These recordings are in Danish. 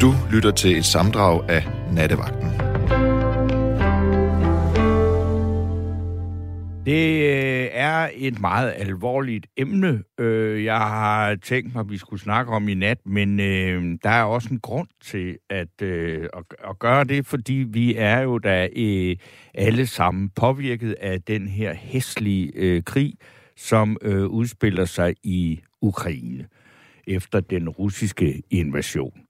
Du lytter til et samdrag af Nattevagten. Det øh, er et meget alvorligt emne, øh, jeg har tænkt mig, at vi skulle snakke om i nat, men øh, der er også en grund til at, at, gøre det, fordi vi er jo da alle sammen påvirket af den her hæslige krig, som udspiller sig i Ukraine efter den russiske invasion.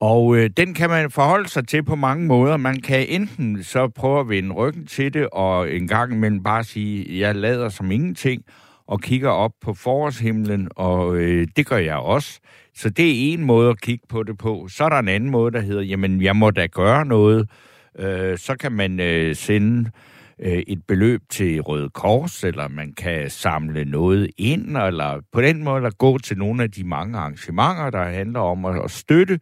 Og øh, den kan man forholde sig til på mange måder. Man kan enten så prøve at vende ryggen til det, og en gang imellem bare sige, jeg lader som ingenting, og kigger op på forårshimlen, og øh, det gør jeg også. Så det er en måde at kigge på det på. Så er der en anden måde, der hedder, jamen jeg må da gøre noget. Øh, så kan man øh, sende øh, et beløb til Røde Kors, eller man kan samle noget ind, eller på den måde at gå til nogle af de mange arrangementer, der handler om at, at støtte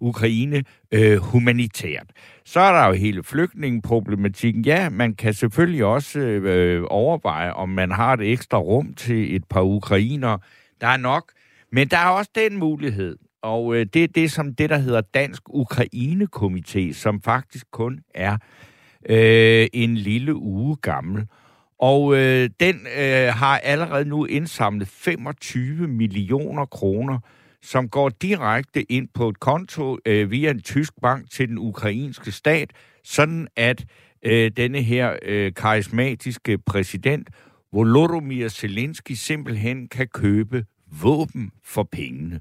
Ukraine øh, humanitært. Så er der jo hele flygtningeproblematikken. Ja, man kan selvfølgelig også øh, overveje, om man har et ekstra rum til et par ukrainer. Der er nok. Men der er også den mulighed, og øh, det er det, som det, der hedder Dansk Ukraine-komité, som faktisk kun er øh, en lille uge gammel. Og øh, den øh, har allerede nu indsamlet 25 millioner kroner som går direkte ind på et konto øh, via en tysk bank til den ukrainske stat, sådan at øh, denne her øh, karismatiske præsident, Volodymyr Zelensky, simpelthen kan købe våben for pengene.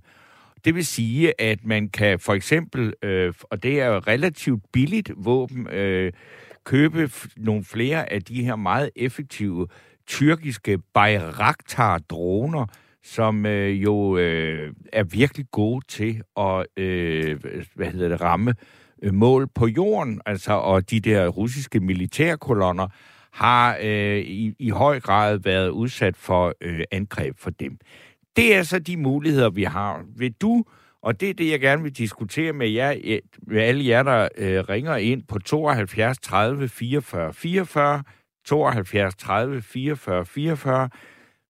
Det vil sige, at man kan for eksempel, øh, og det er jo relativt billigt våben, øh, købe nogle flere af de her meget effektive tyrkiske Bayraktar-droner, som øh, jo øh, er virkelig gode til at øh, hvad hedder det, ramme øh, mål på jorden, altså og de der russiske militærkolonner har øh, i, i høj grad været udsat for øh, angreb for dem. Det er så de muligheder, vi har. Vil du, og det er det, jeg gerne vil diskutere med jer, øh, med alle jer, der øh, ringer ind på 72 30 44 44, 72 30 44 44,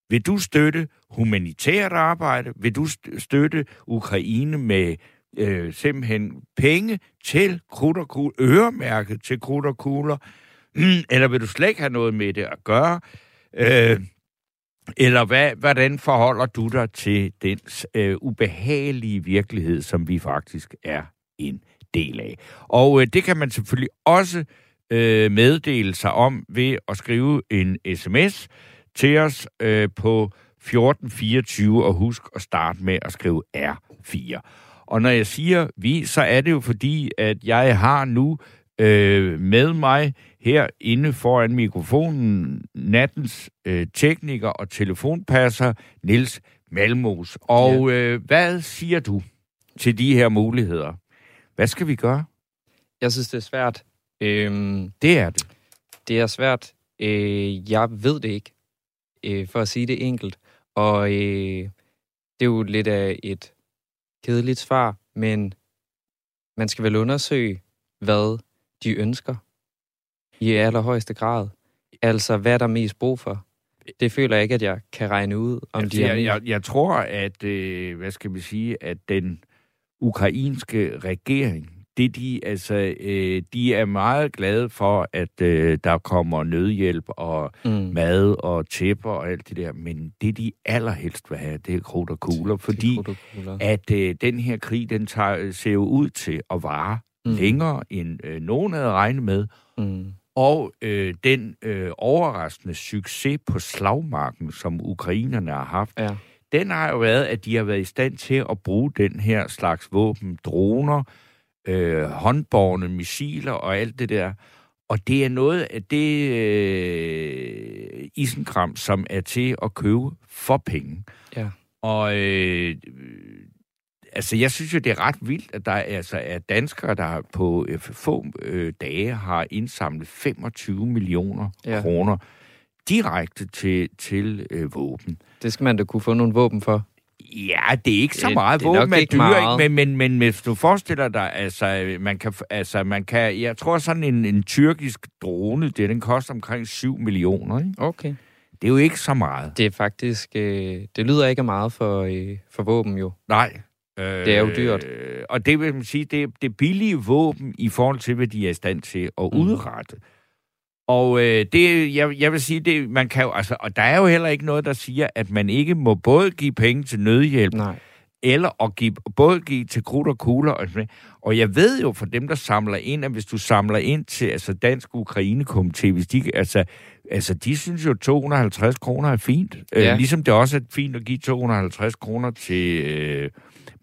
vil du støtte humanitært arbejde? Vil du støtte Ukraine med øh, simpelthen penge til krudt og kugler, øremærket til krudt og kugler? Mm, eller vil du slet ikke have noget med det at gøre? Øh, eller hvad, hvordan forholder du dig til den øh, ubehagelige virkelighed, som vi faktisk er en del af? Og øh, det kan man selvfølgelig også øh, meddele sig om ved at skrive en sms til os øh, på 1424, og husk at starte med at skrive R4. Og når jeg siger vi, så er det jo fordi, at jeg har nu øh, med mig her inde foran mikrofonen nattens øh, tekniker og telefonpasser, Nils Malmos. Og ja. øh, hvad siger du til de her muligheder? Hvad skal vi gøre? Jeg synes, det er svært. Øhm, det er det. Det er svært. Øh, jeg ved det ikke øh, for at sige det enkelt. Og øh, det er jo lidt af et kedeligt svar, men man skal vel undersøge, hvad de ønsker i allerhøjeste grad. Altså, hvad er der mest brug for? Det føler jeg ikke, at jeg kan regne ud, om altså, de jeg, jeg, jeg tror, at, øh, hvad skal vi sige, at den ukrainske regering det de, altså, øh, de er meget glade for, at øh, der kommer nødhjælp og mm. mad og tæpper og alt det der, men det de allerhelst vil have, det er krudt og kugler, fordi og kugler. at øh, den her krig, den tager, ser jo ud til at vare mm. længere, end øh, nogen havde regnet med, mm. og øh, den øh, overraskende succes på slagmarken, som ukrainerne har haft, ja. den har jo været, at de har været i stand til at bruge den her slags våben, droner, øh, håndborgne missiler og alt det der. Og det er noget af det øh, isenkram, som er til at købe for penge. Ja. Og øh, altså, jeg synes jo, det er ret vildt, at der altså, er danskere, der på øh, få øh, dage har indsamlet 25 millioner ja. kroner direkte til, til øh, våben. Det skal man da kunne få nogle våben for. Ja, det er ikke så meget det, våben, man ikke dyr, ikke, men, men, men hvis du forestiller dig, altså, man kan, altså, man kan, jeg tror sådan en, en tyrkisk drone, det, den koster omkring 7 millioner, ikke? Okay. Det er jo ikke så meget. Det er faktisk, øh, det lyder ikke meget for, øh, for våben jo. Nej. Det er jo dyrt. Øh, og det vil man sige, det er det billige våben i forhold til, hvad de er i stand til at Mm. udrette. Og øh, det, jeg, jeg vil sige, det, man kan jo, altså, og der er jo heller ikke noget, der siger, at man ikke må både give penge til nødhjælp, Nej. eller at give, både give til krudt og kugler. Og, og jeg ved jo for dem, der samler ind, at hvis du samler ind til altså Dansk Ukraine-komité, hvis de, altså, altså, de synes jo, 250 kroner er fint. Ja. Ja. Øh, ligesom det også er fint at give 250 kroner til øh,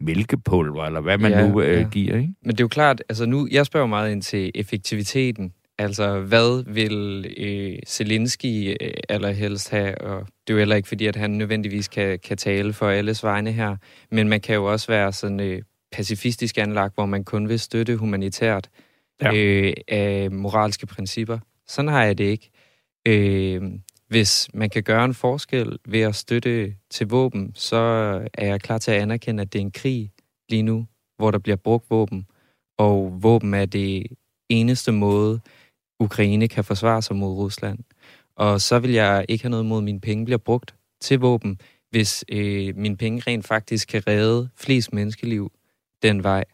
mælkepulver, eller hvad man Ja, nu øh, ja. giver, ikke? Men det er jo klart, altså nu, jeg spørger meget ind til effektiviteten. Altså, hvad vil øh, Zelensky øh, allerhelst have? Og det er jo heller ikke, fordi at han nødvendigvis kan, kan tale for alles vegne her. Men man kan jo også være sådan øh, pacifistisk anlagt, hvor man kun vil støtte humanitært Ja. ja. øh, af moralske principper. Sådan har jeg det ikke. Øh, hvis man kan gøre en forskel ved at støtte til våben, så er jeg klar til at anerkende, at det er en krig lige nu, hvor der bliver brugt våben. Og våben er det eneste måde, Ukraine kan forsvare sig mod Rusland. Og så vil jeg ikke have noget mod, at mine penge bliver brugt til våben, hvis øh, mine penge rent faktisk kan redde flest menneskeliv den vej.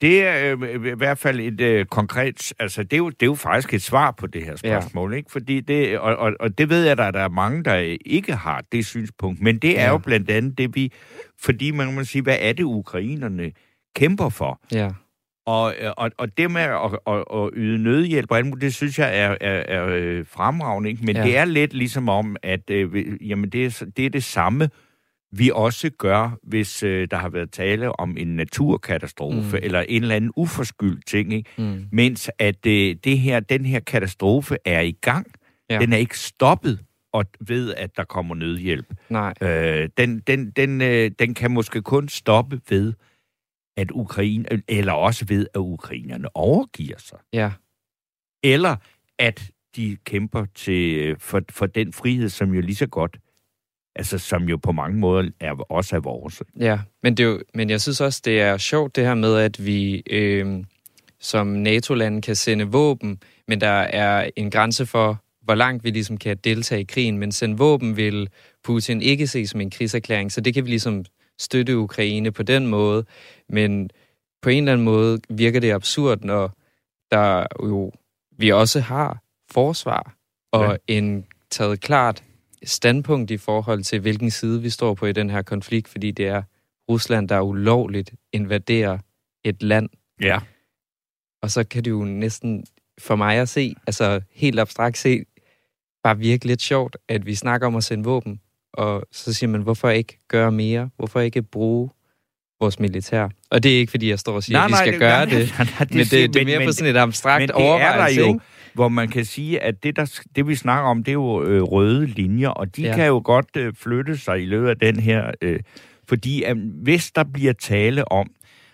Det er øh, i hvert fald et øh, konkret... Altså, det er, jo, det er jo faktisk et svar på det her spørgsmål, ja. ikke? Fordi det... Og, og, og det ved jeg, at der er mange, der ikke har det synspunkt. Men det er Ja. jo blandt andet det, vi... Fordi man må sige, hvad er det, ukrainerne kæmper for? Ja, Og, øh, og, og det med at, at, at yde nødhjælp og alt muligt, det synes jeg er, er, er øh, fremragende. Ikke? Men ja. Det er lidt ligesom om, at øh, jamen det, er, det er det samme, vi også gør, hvis øh, der har været tale om en naturkatastrofe, mm. Eller en eller anden uforskyldt ting. Ikke? mm. Mens at øh, det her, den her katastrofe er i gang. Ja. Den er ikke stoppet og ved, at der kommer nødhjælp. nej. Øh, den, den, den, øh, den kan måske kun stoppe ved, at Ukraine, eller også ved, at ukrainerne overgiver sig. Ja, Eller at de kæmper til, øh, for, for den frihed, som jo lige så godt, altså som jo på mange måder er, også er vores. Ja, men, det er jo, men jeg synes også, det er sjovt det her med, at vi øh, som NATO-land kan sende våben, men der er en grænse for, hvor langt vi ligesom kan deltage i krigen. Men sende våben vil Putin ikke se som en krigserklæring, så det kan vi ligesom støtte Ukraine på den måde. Men på en eller anden måde virker det absurd, når der jo vi også har forsvar og ja. en taget klart standpunkt i forhold til, hvilken side vi står på i den her konflikt, fordi det er Rusland, der ulovligt invaderer et land. Ja. Og så kan det jo næsten for mig at se, altså helt abstrakt se, bare virke lidt sjovt, at vi snakker om at sende våben, og så siger man, hvorfor ikke gøre mere? Hvorfor ikke bruge vores militær? Og det er ikke, fordi jeg står og siger, at vi skal det, gøre nej, det, nej, nej, men det, det er mere men, på sådan et abstrakt men det er der jo, hvor man kan sige, at det, der, det vi snakker om, det er jo øh, røde linjer, og de. Ja. kan jo godt øh, flytte sig i løbet af den her... Øh, fordi øh, hvis der bliver tale om,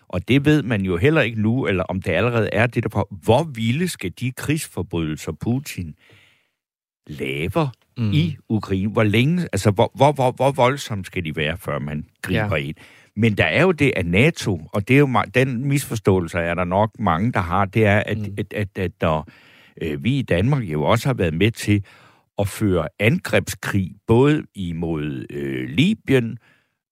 og det ved man jo heller ikke nu, eller om det allerede er det der på, hvor vilde skal de krigsforbrydelser Putin laver Mm. i Ukraine? Hvor længe, altså hvor, hvor, hvor, hvor voldsomt skal de være, før man griber ja. Ind? Men der er jo det, at NATO, og det er jo den misforståelse, er der nok mange, der har, det er, at, mm. At, at, at der, øh, vi i Danmark jo også har været med til at føre angrebskrig, både imod øh, Libyen,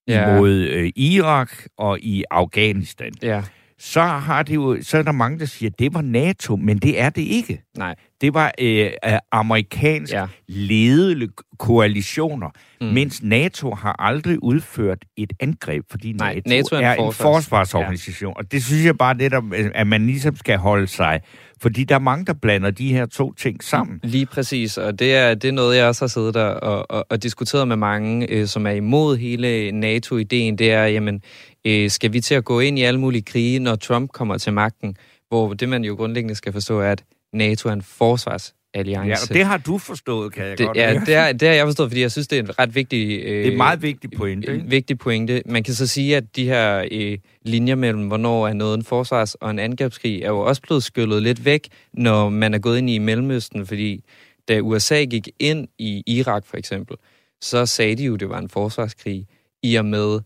Ja. imod øh, Irak og i Afghanistan. Ja, Så, har det jo, så er der mange, der siger, at det var NATO, men det er det ikke. nej. Det var øh, af amerikansk ja. Ledede koalitioner, Mm. mens NATO har aldrig udført et angreb, fordi Nej, NATO, NATO er en er en forsvars- forsvarsorganisation. Ja. Og det synes jeg bare, det der, at man ligesom skal holde sig. Fordi der er mange, der blander de her to ting sammen. Lige præcis, og det er, det er noget, jeg også har siddet der og, og, og diskuteret med mange, øh, som er imod hele NATO-ideen. Det er, jamen, øh, skal vi til at gå ind i alle mulige krige, når Trump kommer til magten? Hvor det, man jo grundlæggende skal forstå, er, at NATO er en forsvarsalliance. Ja, og det har du forstået, kan jeg det, godt ja, høre. det, er, det har jeg forstået, fordi jeg synes, det er en ret vigtig... Øh, det er en meget vigtig pointe. Ikke? vigtig pointe. Man kan så sige, at de her øh, linjer mellem, hvornår er noget en forsvars- og en angrebskrig, er jo også blevet skyllet lidt væk, når man er gået ind i Mellemøsten, fordi da USA gik ind i Irak for eksempel, så sagde de jo, at det var en forsvarskrig, i og med,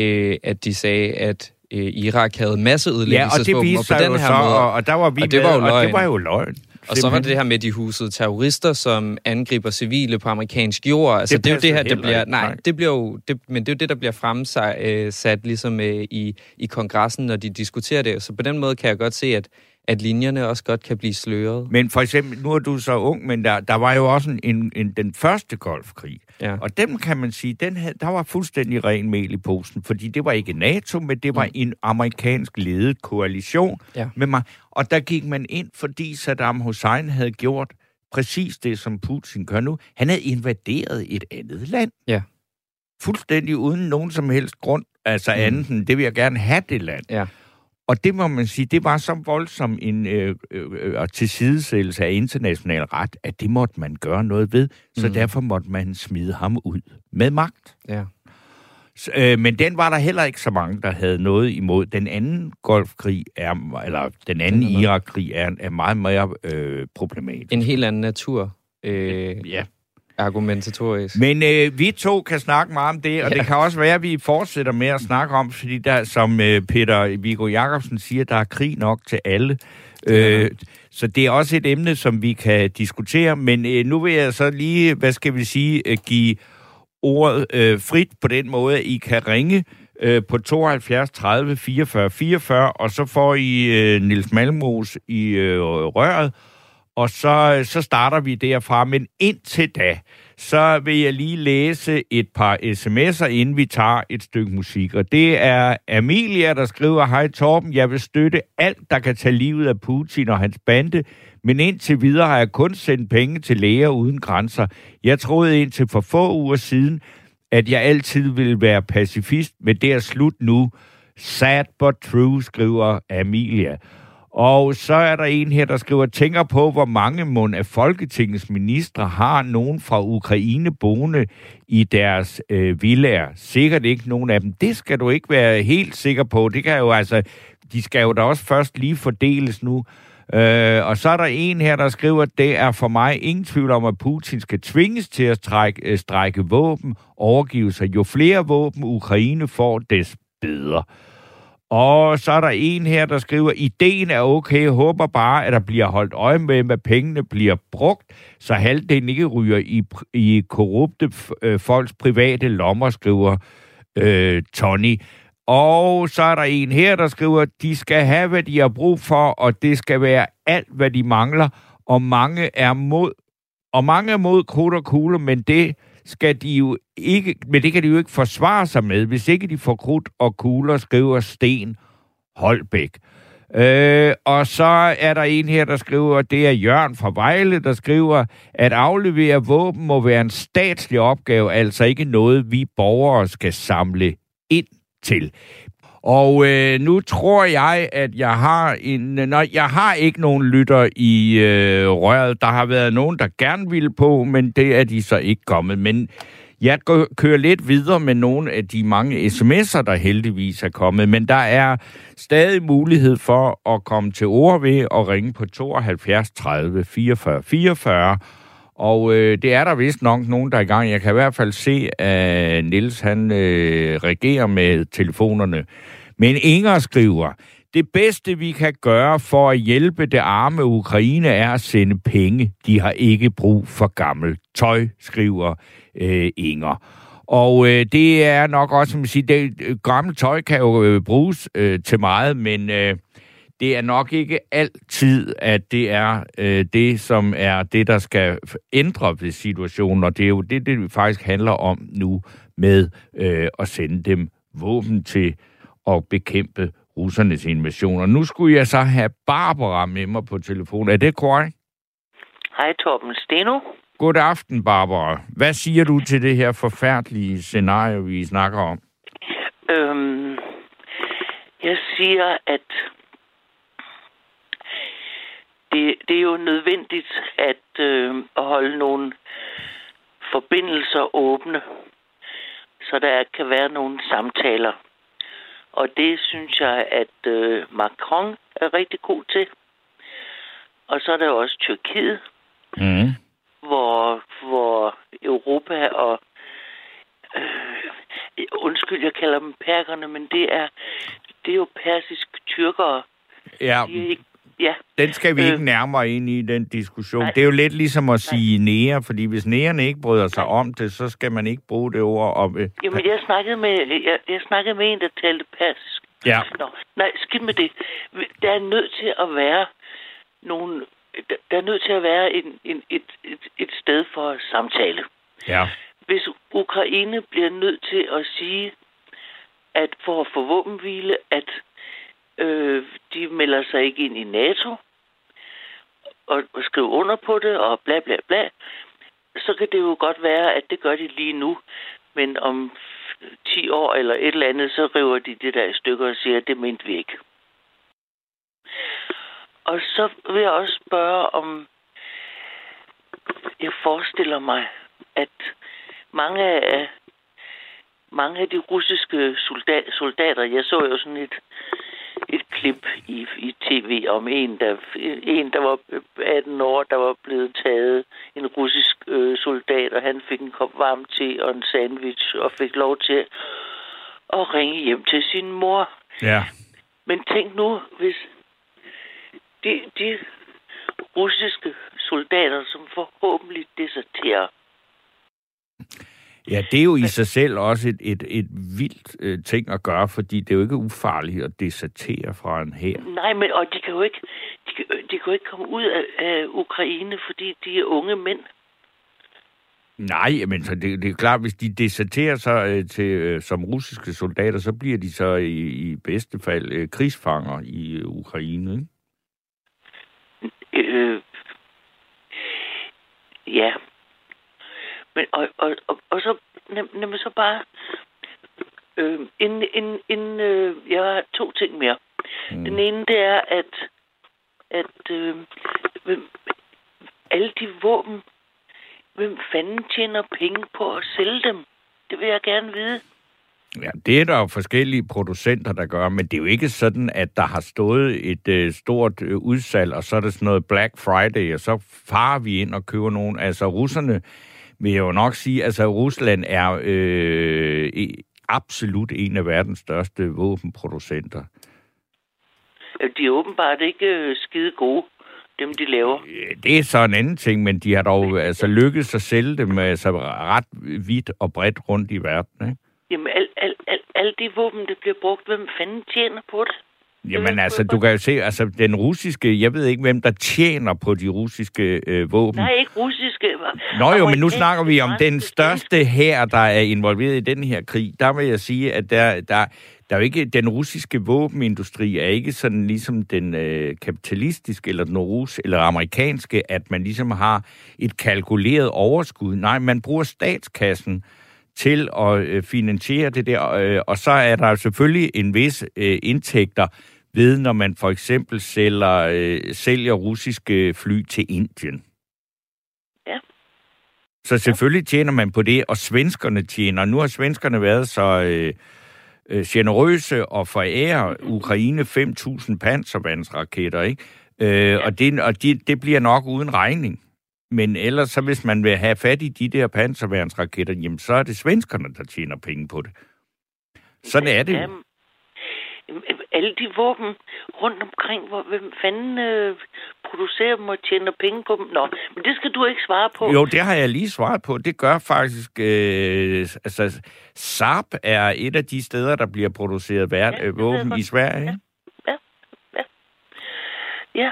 øh, at de sagde, at øh, Irak havde masse Ja, og det viste og sig på jo den her så, måde... og, og der var vi og det med, var jo og løgn. det var jo løgn. Og så var det det her med de husede terrorister, som angriber civile på amerikansk jord. Altså, det, det er jo det her, der bliver... Nej, det bliver jo... Det, men det er jo det, der bliver fremsat øh, sat ligesom øh, i, i kongressen, når de diskuterer det. Så på den måde kan jeg godt se, at at linjerne også godt kan blive sløret. Men for eksempel, nu er du så ung, men der, der var jo også en, en, en, den første golfkrig. Ja. Og dem kan man sige, den havde, der var fuldstændig ren mel i posen, fordi det var ikke NATO, men det var mm. en amerikansk ledet koalition. Ja. Med mig. Og der gik man ind, fordi Saddam Hussein havde gjort præcis det, som Putin gør nu. Han havde invaderet et andet land. Ja. Fuldstændig uden nogen som helst grund. Altså mm. andet end, det vil jeg gerne have det land. Ja. Og det må man sige, det var så voldsom en øh, øh, øh, tilsidesættelse af international ret, at det måtte man gøre noget ved, så mm. derfor måtte man smide ham ud med magt. Ja. Så, øh, men den var der heller ikke så mange, der havde noget imod. Den anden golfkrig er, eller den anden Irakkrig er, er meget mere øh, problematisk. En helt anden natur. Øh, ja argumentatorisk. Men øh, vi to kan snakke meget om det, og ja. det kan også være, at vi fortsætter med at snakke om, fordi der, som øh, Peter Viggo Jacobsen siger, der er krig nok til alle. Øh, så det er også et emne, som vi kan diskutere, men øh, nu vil jeg så lige, hvad skal vi sige, øh, give ordet øh, frit på den måde, at I kan ringe øh, på 72 30 44 44, og så får I øh, Nils Malmos i øh, røret, og så, øh, så starter vi derfra. Men indtil da, så vil jeg lige læse et par sms'er, inden vi tager et stykke musik. Og det er Amelia, der skriver, Hej Torben, jeg vil støtte alt, der kan tage livet af Putin og hans bande, men indtil videre har jeg kun sendt penge til læger uden grænser. Jeg troede indtil for få uger siden, at jeg altid ville være pacifist, men det er slut nu. Sad but true, skriver Amelia. Og så er der en her, der skriver, tænker på, hvor mange mund af Folketingets ministre har nogen fra Ukraine boende i deres øh, villager. Sikkert ikke nogen af dem. Det skal du ikke være helt sikker på. Det kan jo altså, de skal jo da også først lige fordeles nu. Øh, og så er der en her, der skriver, det er for mig ingen tvivl om, at Putin skal tvinges til at strække, øh, strække våben, overgive sig. Jo flere våben Ukraine får, des bedre. Og så er der en her, der skriver, ideen er okay, jeg håber bare, at der bliver holdt øje med, at pengene bliver brugt, så halvdelen ikke ryger i, i korrupte øh, folks private lommer, skriver øh, Tony. Og så er der en her, der skriver, de skal have, hvad de har brug for, og det skal være alt, hvad de mangler, og mange er mod, og mange er mod krudt og kugle, men det skal de jo ikke, men det kan de jo ikke forsvare sig med, hvis ikke de får krudt og kugler, skriver Sten Holbæk. Øh, og så er der en her, der skriver, det er Jørgen fra Vejle, der skriver, at aflevere våben må være en statslig opgave, altså ikke noget, vi borgere skal samle ind til. Og øh, nu tror jeg, at jeg har en... Nej, jeg har ikke nogen lytter i øh, røret. Der har været nogen, der gerne ville på, men det er de så ikke kommet. Men jeg kører lidt videre med nogle af de mange sms'er, der heldigvis er kommet. Men der er stadig mulighed for at komme til ord ved og ringe på 72 30 44 44 og øh, det er der vist nok nogen, der er i gang. Jeg kan i hvert fald se, at Nils han øh, regerer med telefonerne. Men Inger skriver, det bedste vi kan gøre for at hjælpe det arme Ukraine er at sende penge. De har ikke brug for gammelt tøj, skriver øh, Inger. Og øh, det er nok også, som man siger, det, øh, gammelt tøj kan jo øh, bruges øh, til meget, men øh, det er nok ikke altid, at det er øh, det, som er det, der skal ændre ved situationen, og det er jo det, det faktisk handler om nu med øh, at sende dem våben til at bekæmpe russernes invasion. Og nu skulle jeg så have Barbara med mig på telefon. Er det korrekt? Hej Torben Steno. God aften, Barbara. Hvad siger du til det her forfærdelige scenarie, vi snakker om? Øhm, jeg siger, at det, det er jo nødvendigt at, øh, at holde nogle forbindelser åbne, så der kan være nogle samtaler. Og det synes jeg, at øh, Macron er rigtig god til. Og så er der også Tyrkiet, mm. hvor, hvor Europa og... Øh, undskyld, jeg kalder dem perkerne, men det er, det er jo persisk tyrkere. Ja. De er ikke, ja. Den skal vi Øh. ikke nærmere ind i, den diskussion. Nej. Det er jo lidt ligesom at sige nære, fordi hvis nærerne ikke bryder sig om det, så skal man ikke bruge det ord om... Øh, Jamen, jeg snakkede med, jeg, jeg snakkede med en, der talte persisk. ja, Nå, nej, skidt med det. Der er nødt til at være nogle... Der der er nødt til at være en, en, et, et, et sted for samtale. ja. Hvis Ukraine bliver nødt til at sige, at for at få våbenhvile, at øh, de melder sig ikke ind i NATO, og, og skriver under på det, og bla bla bla, så kan det jo godt være, at det gør de lige nu. Men om 10 år eller et eller andet, så river de det der i stykker og siger, at det mente vi ikke. Og så vil jeg også spørge om, jeg forestiller mig, at mange af, mange af de russiske soldat, soldater, jeg så jo sådan et, et klip i, i tv om en der, en, der var 18 år, der var blevet taget en russisk øh, soldat, og han fik en kop varm te og en sandwich, og fik lov til at ringe hjem til sin mor. Ja. Men tænk nu, hvis de, de russiske soldater, som forhåbentlig deserterer, Ja, det er jo i sig selv også et, et, et vildt øh, ting at gøre, fordi det er jo ikke ufarligt at desertere fra en her. Nej, men og de kan jo ikke, de kan, de kan jo ikke komme ud af, af Ukraine, fordi de er unge mænd. Nej, men så det, det er klart, hvis de deserterer sig øh, til, øh, som russiske soldater, så bliver de så i, i bedste fald øh, krigsfanger i øh, Ukraine. Ikke? Øh, ja. Men, og, og, og, og så, nem, nem, så bare, øh, inden, inden, inden, øh, jeg har to ting mere. Mm. Den ene, det er, at, at øh, hvem, alle de våben, hvem fanden tjener penge på at sælge dem? Det vil jeg gerne vide. Ja, det er der jo forskellige producenter, der gør, men det er jo ikke sådan, at der har stået et øh, stort øh, udsalg, og så er det sådan noget Black Friday, og så farer vi ind og køber nogen. Altså russerne vil jeg jo nok sige, altså Rusland er øh, i- absolut en af verdens største våbenproducenter. De er åbenbart ikke øh, skide gode, dem de laver. Det er så en anden ting, men de har dog altså lykkedes at sælge dem altså, ret vidt og bredt rundt i verden. Ikke? Jamen, al, al, al, alle de våben, der bliver brugt, hvem fanden tjener på det? Jamen altså, du kan jo se, altså den russiske, jeg ved ikke, hvem der tjener på de russiske øh, våben. Nej, ikke russiske. Nå jo, men nu snakker vi om den største her, der er involveret i den her krig. Der vil jeg sige, at der, der, der er jo ikke, den russiske våbenindustri er ikke sådan ligesom den øh, kapitalistiske eller den rus eller amerikanske, at man ligesom har et kalkuleret overskud. Nej, man bruger statskassen til at øh, finansiere det der, øh, og så er der selvfølgelig en vis øh, indtægter ved, når man for eksempel sælger, øh, sælger russiske fly til Indien. Ja. Så selvfølgelig tjener man på det, og svenskerne tjener. Nu har svenskerne været så øh, øh, generøse og forærer Ukraine 5.000 panservandsraketter, ikke? Øh, ja. Og, det, og det, det bliver nok uden regning. Men ellers, så hvis man vil have fat i de der panservandsraketter, jamen så er det svenskerne, der tjener penge på det. Sådan er det jo. Jamen, alle de våben rundt omkring, hvor, hvem fanden øh, producerer dem og tjener penge på dem? Nå, men det skal du ikke svare på. Jo, det har jeg lige svaret på. Det gør faktisk... Øh, altså, Saab er et af de steder, der bliver produceret vær- Ja, ja, våben i Sverige. ikke? Ja,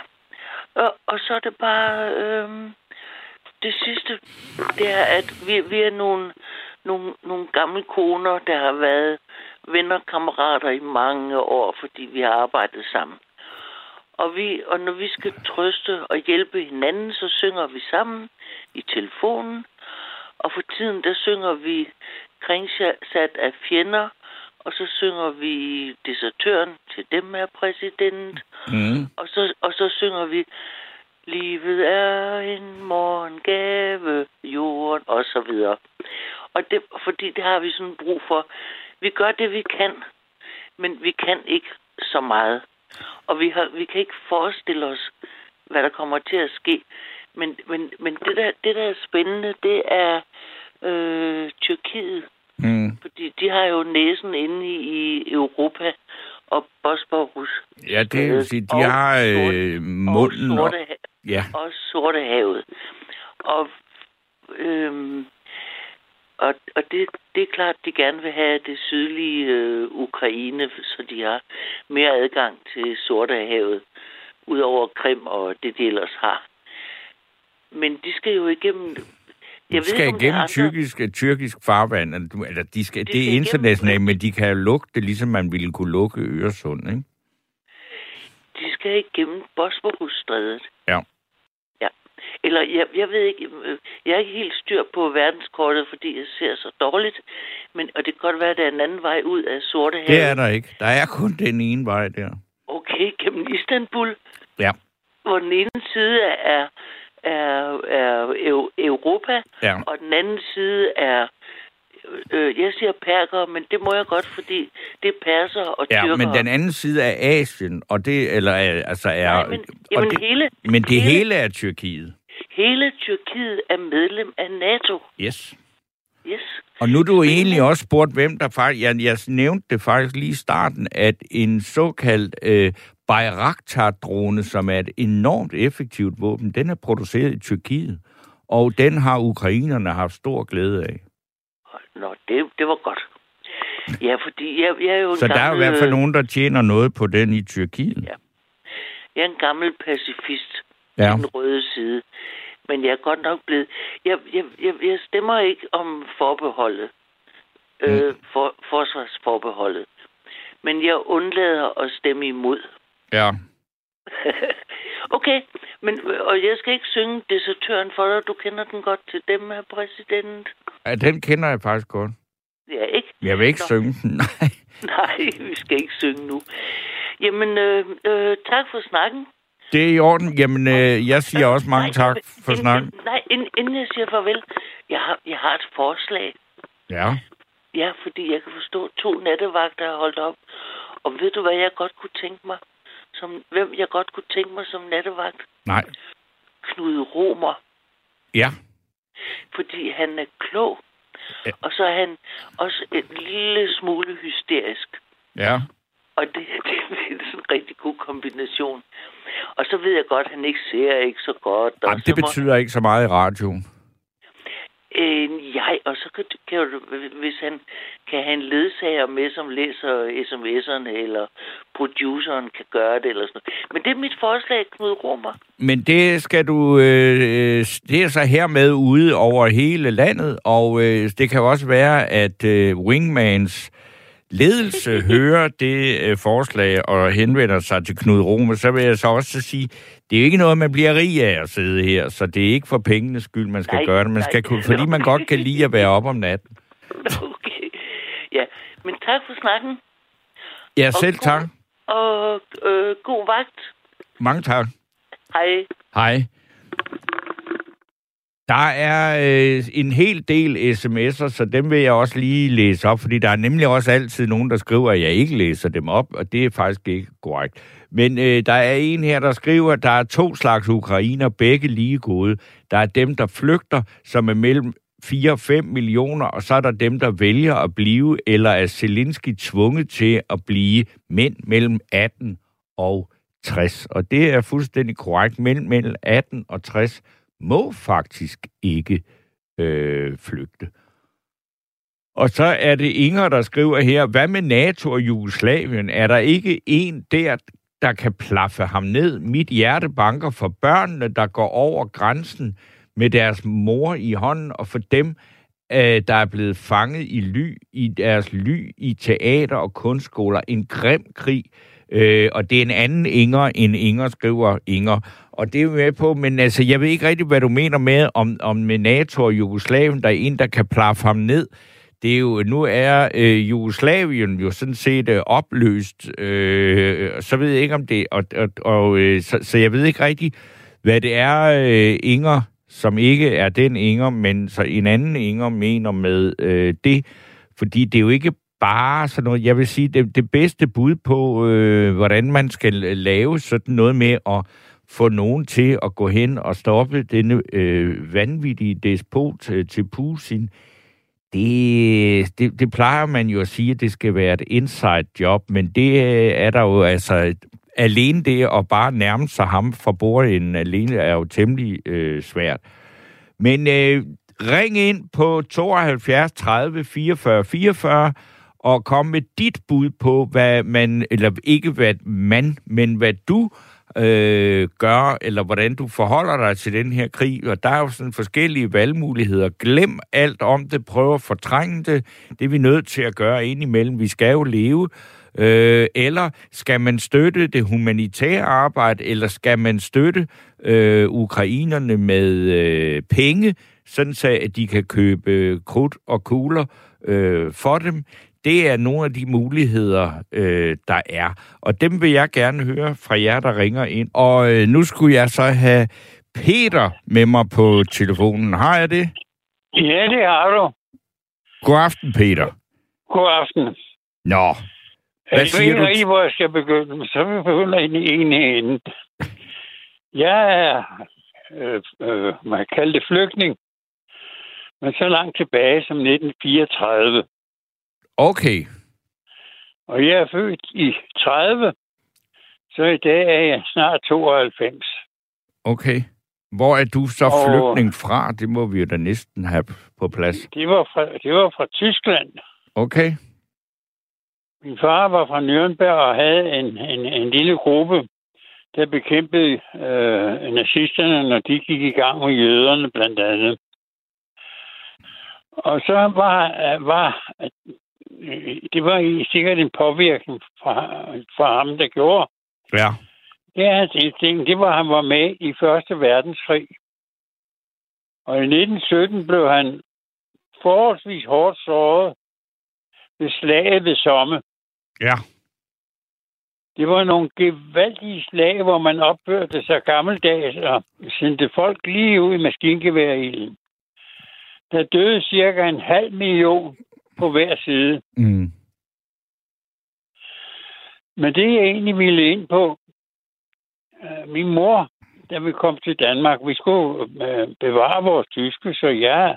og, og så er det bare... Øh, det sidste, det er, at vi, vi er nogle, nogle, nogle gamle koner, der har været venner kammerater i mange år, fordi vi har arbejdet sammen. Og, vi, og når vi skal trøste og hjælpe hinanden, så synger vi sammen i telefonen. Og for tiden, der synger vi kringsat af fjender, og så synger vi desertøren til dem er præsident. Mm. Og så, og så synger vi, livet er en morgengave, jorden, og så videre. Og det, fordi det har vi sådan brug for. Vi gør det, vi kan, men vi kan ikke så meget. Og vi, har, vi kan ikke forestille os, hvad der kommer til at ske. Men, men, men det, der, det, der er spændende, det er øh, Tyrkiet. Mm. Fordi de har jo næsen inde i, i Europa, og Bosporus. Ja, det vil sige, de og har øh, munden og... Sorte, Ja, og Sortehavet. Og, øhm, og, og det, det er klart, at de gerne vil have det sydlige øh, Ukraine, så de har mere adgang til Sortehavet, udover Krim og det, de ellers har. Men de skal jo igennem... de skal der er igennem andre- tyrkisk, tyrkisk farvand. Eller, de skal, De det er skal igennem- internationalt, men de kan jo lukke det, ligesom man ville kunne lukke Øresund, ikke? De skal igennem Bosporusstrædet. Ja. Eller, jeg, jeg ved ikke, øh, jeg er ikke helt styr på verdenskortet, fordi jeg ser så dårligt. Men, og det kan godt være, at der er en anden vej ud af Sortehavet. Det er der ikke. Der er kun den ene vej der. Okay, gennem Istanbul. Ja. Hvor den ene side er, er, er Eu- Europa, Ja. og den anden side er... Øh, jeg siger perker, men det må jeg godt, fordi det er perser og Ja, tyrkere. men den anden side af Asien, og det, eller er- altså er... Nej, men, jamen, det, hele, men det hele er Tyrkiet. Hele Tyrkiet er medlem af NATO. Yes. Yes. Og nu er du egentlig også spurgt, hvem der faktisk... Jeg, jeg nævnte det faktisk lige i starten, at en såkaldt øh, Bayraktar-drone, som er et enormt effektivt våben, den er produceret i Tyrkiet. Og den har ukrainerne haft stor glæde af. Nå, det, det var godt. Ja, fordi jeg, jeg er jo en Så der er i gammel, hvert fald nogen, der tjener noget på den i Tyrkiet. Ja. Jeg er en gammel pacifist Ja. den røde side. Men jeg er godt nok blevet... Jeg, jeg, jeg, jeg stemmer ikke om forbeholdet. Øh, for, forsvarsforbeholdet. Men jeg undlader at stemme imod. Ja. okay, men, og jeg skal ikke synge desertøren for dig. Du kender den godt til dem, her præsident. ja. den kender jeg faktisk godt. Ja, ikke? Jeg vil ikke Nå. synge den, nej. Nej, vi skal ikke synge nu. Jamen, øh, øh, tak for snakken. Det er i orden. Jamen, øh, jeg siger også mange Nej, tak for inden- snakken. Nej, inden, inden jeg siger farvel, jeg har, jeg har et forslag. Ja. Ja, fordi jeg kan forstå, at to nattevagter har holdt op. Og ved du, hvad jeg godt kunne tænke mig? Som, hvem jeg godt kunne tænke mig som nattevagt? Nej. Knud Romer. Ja. Fordi han er klog. Ja. Og så er han også en lille smule hysterisk. Ja. Og det, det er sådan en rigtig god kombination. Og så ved jeg godt, at han ikke ser ikke så godt. Og Jamen, det må- betyder ikke så meget i radioen. Øh, jeg, og så kan, kan du, hvis han kan have en ledsager med, som læser sms'erne, eller produceren kan gøre det, eller sådan noget. Men det er mit forslag, Knud Romer. Men det skal du... Øh, det er så hermed ude over hele landet, og øh, det kan jo også være, at øh, Wingmans ledelse hører det øh, forslag og henvender sig til Knud Rome, så vil jeg så også sige, det er jo ikke noget, man bliver rig af at sidde her, så det er ikke for pengenes skyld, man skal Nej, gøre det. Man nej. skal kunne, fordi man godt kan lide at være op om natten. Okay. Ja, men tak for snakken. Ja, selv god- tak. Og øh, god vagt. Mange tak. Hej. Hej. Der er øh, en hel del sms'er, så dem vil jeg også lige læse op, fordi der er nemlig også altid nogen, der skriver, at jeg ikke læser dem op, og det er faktisk ikke korrekt. Men øh, der er en her, der skriver, at der er to slags ukrainer, begge lige gode. Der er dem, der flygter, som er mellem 4-5 millioner, og så er der dem, der vælger at blive, eller er Zelensky tvunget til at blive mænd mellem 18 og 60. Og det er fuldstændig korrekt. Mænd mellem 18 og 60 må faktisk ikke øh, flygte. Og så er det Inger, der skriver her, hvad med NATO og Jugoslavien? Er der ikke en der, der kan plaffe ham ned? Mit hjerte banker for børnene, der går over grænsen med deres mor i hånden, og for dem, øh, der er blevet fanget i ly, i deres ly, i teater og kunstskoler. En grim krig. Øh, og det er en anden Inger, end Inger skriver Inger. Og det er vi med på, men altså, jeg ved ikke rigtig, hvad du mener med, om, om med NATO og Jugoslavien, der er en, der kan plaffe ham ned. Det er jo, nu er øh, Jugoslavien jo sådan set øh, opløst, øh, så ved jeg ikke om det, og, og, og øh, så, så jeg ved ikke rigtig, hvad det er, øh, Inger, som ikke er den Inger, men så en anden Inger mener med øh, det, fordi det er jo ikke bare sådan noget, jeg vil sige, det, det bedste bud på, øh, hvordan man skal lave sådan noget med at få nogen til at gå hen og stoppe denne øh, vanvittige despot øh, til Putin, Det, det, det plejer man jo at sige, at det skal være et inside job, men det øh, er der jo altså... Alene det at bare nærme sig ham fra bordenden alene er jo temmelig øh, svært. Men øh, ring ind på 72 30 44 44 og kom med dit bud på, hvad man, eller ikke hvad man, men hvad du øh, Øh, gør, eller hvordan du forholder dig til den her krig. Og der er jo sådan forskellige valgmuligheder. Glem alt om det, prøv at fortrænge det. Det er vi nødt til at gøre indimellem. Vi skal jo leve. Øh, eller skal man støtte det humanitære arbejde, eller skal man støtte øh, ukrainerne med øh, penge, sådan så at de kan købe krudt og kugler øh, for dem? Det er nogle af de muligheder, øh, der er. Og dem vil jeg gerne høre fra jer, der ringer ind. Og øh, nu skulle jeg så have Peter med mig på telefonen. Har jeg det? Ja, det har du. God aften, Peter. God aften. Nå, hvad siger du? I, hvor jeg skal begynde, så vil jeg begynde ind i en ende. Jeg er, øh, øh, man kan kalde det flygtning, men så langt tilbage som 1934. Okay. Og jeg er født i 30, så i dag er jeg snart 92. Okay. Hvor er du så og flygtning fra? Det må vi jo da næsten have på plads. Det var fra, det var fra Tyskland. Okay. Min far var fra Nürnberg og havde en, en, en lille gruppe, der bekæmpede øh, nazisterne, når de gik i gang med jøderne blandt andet. Og så var, var det var sikkert en påvirkning fra, fra ham, der gjorde. Ja. Det er hans instinkt. Det var, at han var med i Første Verdenskrig. Og i 1917 blev han forholdsvis hårdt såret ved slaget ved Somme. Ja. Det var nogle gevaldige slag, hvor man opførte sig gammeldags og sendte folk lige ud i maskingeværilden. Der døde cirka en halv million på hver side. Mm. Men det, jeg egentlig ville ind på, øh, min mor, da vi kom til Danmark, vi skulle øh, bevare vores tyske, så jeg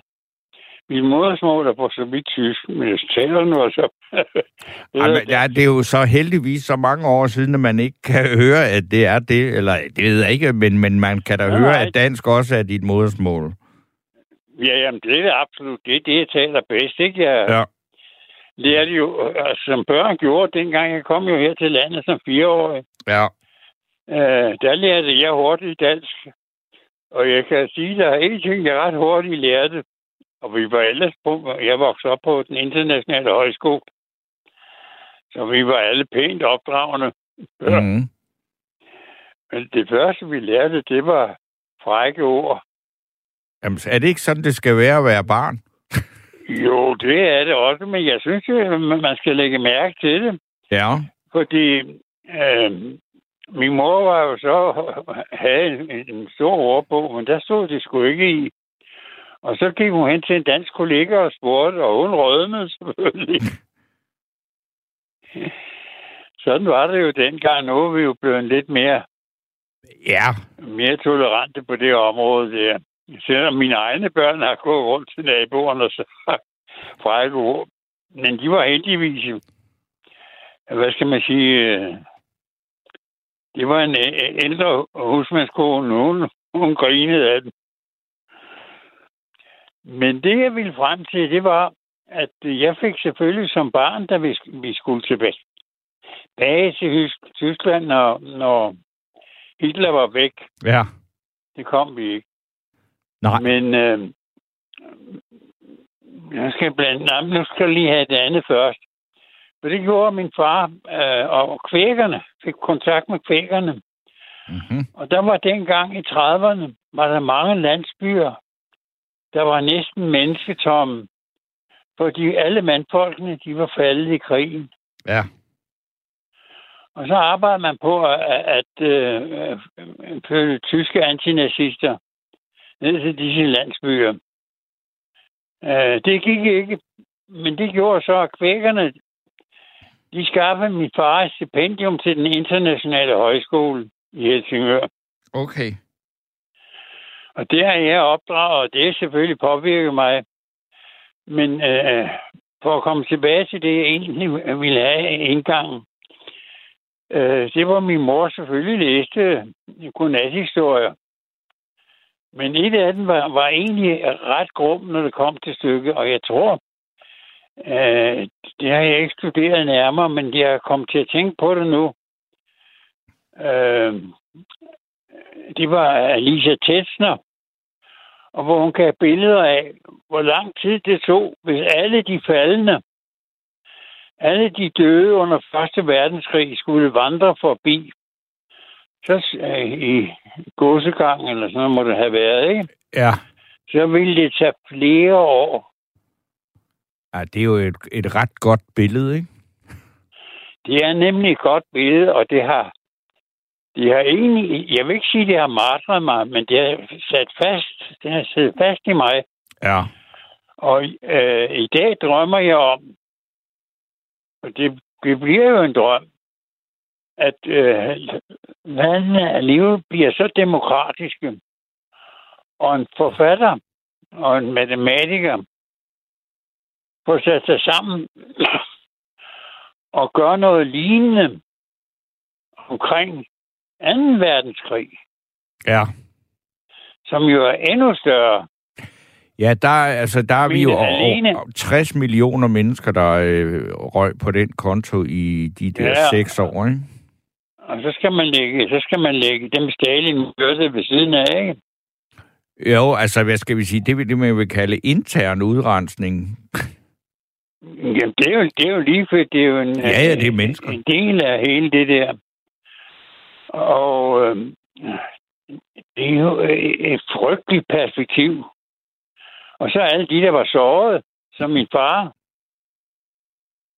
min modersmål er på så vidt tysk, men jeg taler nu altså. Jamen, ja, det er jo så heldigvis så mange år siden, at man ikke kan høre, at det er det, eller det ved jeg ikke, men, men man kan da ja, høre, nej. at dansk også er dit modersmål. Ja, jamen, det er absolut. Det det, jeg taler bedst, ikke? Jeg ja. Lærte jo, altså, som børn gjorde, dengang jeg kom jo her til landet som fireårig. Ja. Øh, der lærte jeg hurtigt dansk. Og jeg kan sige, at der er en ting, jeg ret hurtigt lærte. Og vi var ellers på, jeg voksede op på den internationale højskole. Så vi var alle pænt opdragende. Mm. Men det første, vi lærte, det var frække ord. Jamen, er det ikke sådan, det skal være at være barn? Jo, det er det også, men jeg synes, at man skal lægge mærke til det. Ja. Fordi øh, min mor var jo så, havde en, en stor ordbog, men der stod det sgu ikke i. Og så gik hun hen til en dansk kollega og spurgte, og hun rødmede selvfølgelig. Sådan var det jo dengang. Nu er vi jo blevet lidt mere, ja. mere tolerante på det område der. Selvom mine egne børn har gået rundt til naboerne og så frække ord. Men de var heldigvis, hvad skal man sige, det var en ældre husmandskone. Hun, hun grinede af dem. Men det, jeg ville frem til, det var, at jeg fik selvfølgelig som barn, da vi, vi skulle tilbage, tilbage til Tyskland, når, når Hitler var væk. Ja. Det kom vi ikke. Nej. Men øh, jeg skal blande, nej, nu skal jeg lige have det andet først. For det gjorde min far øh, og kvækerne, fik kontakt med kvækerne. Mm-hmm. Og der var dengang i 30'erne, var der mange landsbyer, der var næsten mennesketomme, fordi alle mandfolkene, de var faldet i krigen. Ja. Og så arbejder man på at, at øh, følge tyske antinazister ned til disse landsbyer. Øh, det gik ikke, men det gjorde så, at kvækkerne, de skaffede min far et stipendium til den internationale højskole i Helsingør. Okay. Og det har jeg opdraget, og det er selvfølgelig påvirket mig. Men øh, for at komme tilbage til det, jeg egentlig ville have engang, øh, det var min mor selvfølgelig læste godnathistorier. Men et af dem var, var egentlig ret grum, når det kom til stykket, og jeg tror, øh, det har jeg ikke studeret nærmere, men jeg er kommet til at tænke på det nu. Øh, det var Alisa Tetsner, og hvor hun kan have billeder af, hvor lang tid det tog, hvis alle de faldende, alle de døde under Første Verdenskrig skulle vandre forbi. Så i gåsegang, eller sådan noget må det have været, ikke? Ja. Så ville det tage flere år. ja det er jo et, et ret godt billede, ikke? Det er nemlig et godt billede, og det har det har egentlig, jeg vil ikke sige, at det har martret mig, men det har sat fast, det har siddet fast i mig. Ja. Og øh, i dag drømmer jeg om, og det, det bliver jo en drøm, at øh, landene alligevel bliver så demokratiske. Og en forfatter og en matematiker får sat sig sammen og gør noget lignende omkring 2. verdenskrig, Ja. som jo er endnu større. Ja, der, er- altså, der er vi jo alene- over 60 millioner mennesker, der øh, røg på den konto i de der Ja. seks år, ikke? Og så skal man lægge, så skal man lægge dem Stalin mørdede ved siden af, ikke? Jo, altså, hvad skal vi sige? Det vil det, man vil kalde intern udrensning. Jamen, det er jo, det er jo lige for, det er jo en, Ja, ja, det er mennesker. en del af hele det der. Og øh, det er jo et frygteligt perspektiv. Og så alle de, der var såret, som min far,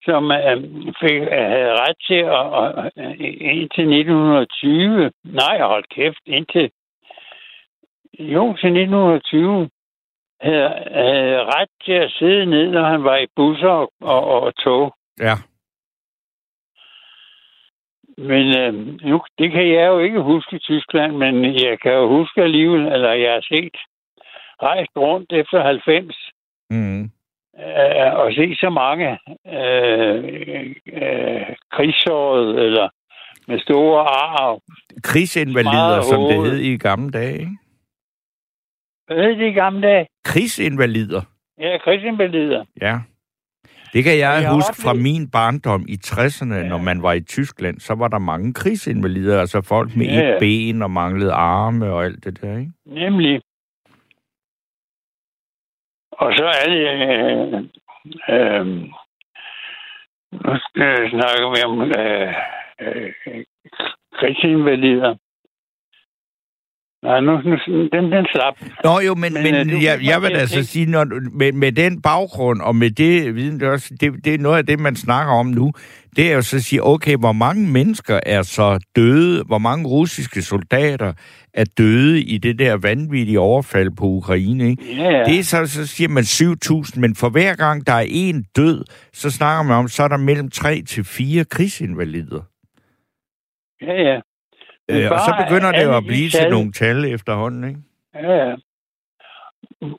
som øh, fik, havde ret til at, at, at indtil 1920, nej, hold kæft, indtil jo, til 1920, havde, havde ret til at sidde ned, når han var i busser og, og, og tog. Ja. Men øh, nu, det kan jeg jo ikke huske i Tyskland, men jeg kan jo huske alligevel, eller jeg har set rejst rundt efter 90 Mm. Øh, og se så mange øh, øh, krigssåret eller med store ar. Krigsinvalider, som det hoved. hed i gamle dage, ikke? Hvad hed det i gamle dage? Krigsinvalider. Ja, krigsinvalider. Ja. Det kan jeg, Jeg huske fra min barndom i 60'erne, ja. når man var i Tyskland, så var der mange krigsinvalider, altså folk med Ja, et ja. ben og manglede arme og alt det der, ikke? Nemlig. Og så er det... Øh, øh, nu øh, snakker vi om øh, øh, krigsinvalider. Nej, nu, nu, den, den slap. Nå jo, men, men, Men, øh, du- jeg, jeg vil altså sige, når, med, med den baggrund og med det viden, det er, også, det, det er noget af det, man snakker om nu, det er jo så at sige, okay, hvor mange mennesker er så døde, hvor mange russiske soldater er døde i det der vanvittige overfald på Ukraine, ikke? Ja, ja. Det er så, så siger man 7.000, men for hver gang der er en død, så snakker man om, så er der mellem 3 til 4 krigsinvalider. ja, ja. Øh, og så begynder det jo at blive til nogle tal efterhånden, ikke? Ja, ja.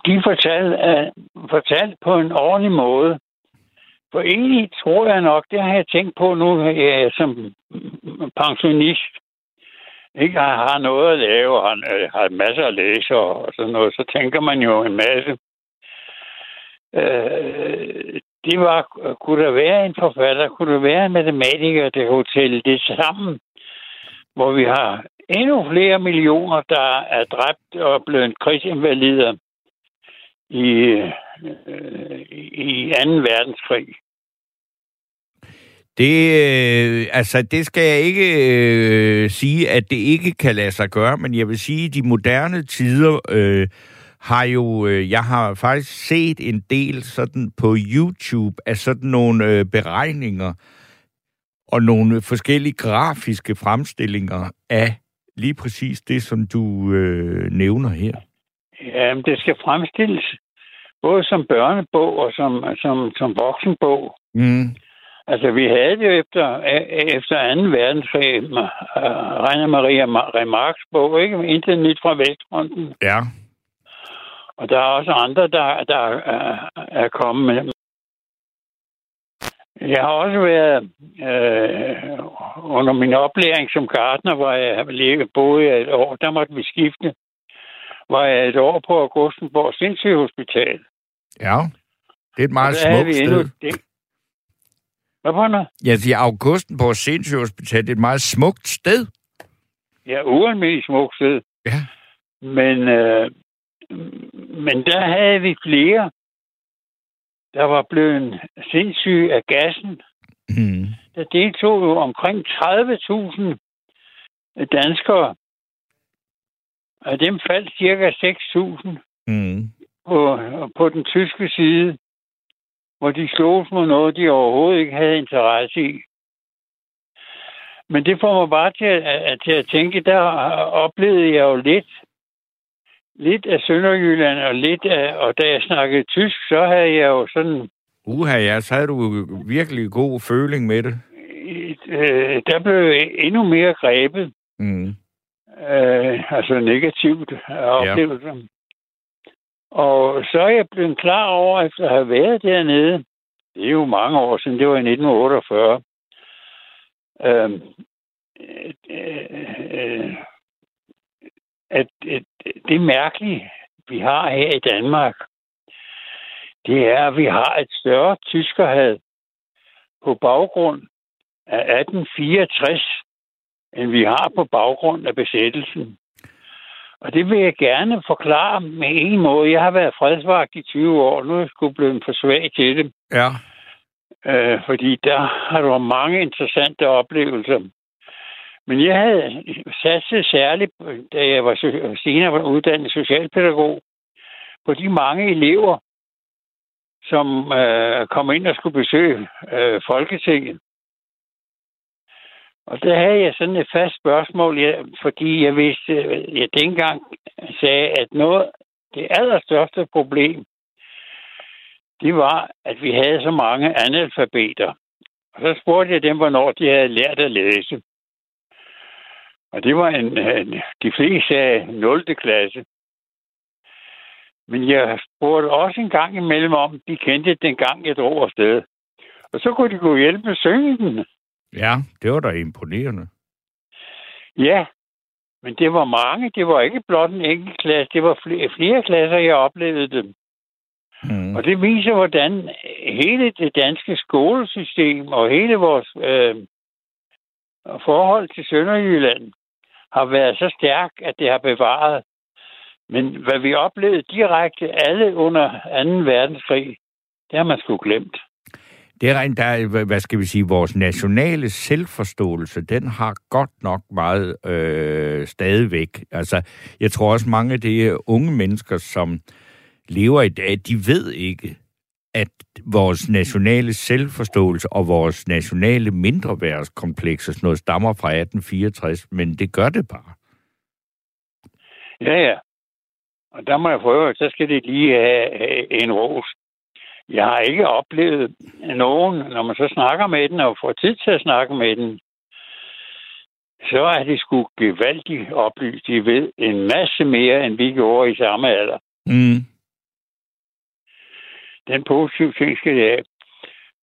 De fortalte, uh, fortalt på en ordentlig måde. For egentlig tror jeg nok, det har jeg tænkt på nu, jeg som pensionist ikke har, har noget at lave, og har, øh, har masser at læse og sådan noget, så tænker man jo en masse. Øh, det var, kunne der være en forfatter, kunne der være en matematiker, der kunne tælle det sammen, hvor vi har endnu flere millioner, der er dræbt og blevet krigsinvalider i, øh, i 2. verdenskrig. Det, øh, altså, det skal jeg ikke øh, sige, at det ikke kan lade sig gøre, men jeg vil sige, at de moderne tider øh, har jo, øh, jeg har faktisk set en del sådan på YouTube af sådan nogle øh, beregninger og nogle forskellige grafiske fremstillinger af lige præcis det, som du øh, nævner her. Jamen, det skal fremstilles både som børnebog og som, som, som voksenbog. Mm. Altså, vi havde det jo efter, efter 2. verdenskrig, uh, Rainer Maria Ma- Remarks bog, ikke? Intet nyt fra Vestfronten. Ja. Og der er også andre, der, der er, er kommet med. Jeg har også været øh, under min oplæring som gartner, hvor jeg ligget boet et år. Der måtte vi skifte. Var jeg et år på Augustenborg Sindssygehospital. Ja, det er et meget smukt sted. Det. Hvad for noget? Jeg siger, Augustenborg Sindssygehospital, det er et meget smukt sted. Ja, ualmindeligt smukt sted. Ja. Men, øh, men der havde vi flere, der var blevet sindssyge af gassen. Mm. Der deltog jo omkring 30.000 danskere. Af dem faldt cirka 6.000 Mm. på, på den tyske side, hvor de slogs mod noget, de overhovedet ikke havde interesse i. Men det får mig bare til at, til at tænke, der oplevede jeg jo lidt, lidt af Sønderjylland, og lidt af, og da jeg snakkede tysk, så havde jeg jo sådan... Uha, ja, så havde du virkelig god føling med det. Et, øh, der blev endnu mere grebet. Mm. Øh, altså negativt oplevelser. Ja. Og så er jeg blevet klar over, efter at have været dernede, det er jo mange år siden, det var i 1948, øh, øh, øh, at, det mærkelige, vi har her i Danmark, det er, at vi har et større tyskerhad på baggrund af 1864, end vi har på baggrund af besættelsen. Og det vil jeg gerne forklare med en måde. Jeg har været fredsvagt i 20 år, nu er jeg sgu blevet for svag til det. Ja. Øh, fordi der har du mange interessante oplevelser. Men jeg havde satset særligt, da jeg var senere var uddannet socialpædagog, på de mange elever, som øh, kom ind og skulle besøge øh, Folketinget. Og der havde jeg sådan et fast spørgsmål, jeg, fordi jeg vidste, jeg dengang sagde, at noget, det allerstørste problem, det var, at vi havde så mange analfabeter. Og så spurgte jeg dem, hvornår de havde lært at læse. Og det var en, en de fleste af 0. klasse. Men jeg spurgte også en gang imellem om, de kendte den gang, jeg drog afsted. Og så kunne de gå hjælpe med syngen. Ja, det var da imponerende. Ja, men det var mange. Det var ikke blot en enkelt klasse. Det var flere, flere klasser, jeg oplevede dem. Mm. Og det viser, hvordan hele det danske skolesystem og hele vores øh, forhold til Sønderjylland har været så stærk, at det har bevaret. Men hvad vi oplevede direkte alle under 2. verdenskrig, det har man sgu glemt. Det er rent, der, hvad skal vi sige, vores nationale selvforståelse, den har godt nok meget øh, stadigvæk. Altså, jeg tror også mange af de unge mennesker, som lever i dag, de ved ikke, at vores nationale selvforståelse og vores nationale mindreværdskompleks og sådan noget stammer fra 1864, men det gør det bare. Ja, ja. Og der må jeg prøve, så skal det lige have en ros. Jeg har ikke oplevet nogen, når man så snakker med den og får tid til at snakke med den, så er det sgu gevaldigt oplyst. De ved en masse mere, end vi gjorde i samme alder. Mm. Den positive ting skal det have.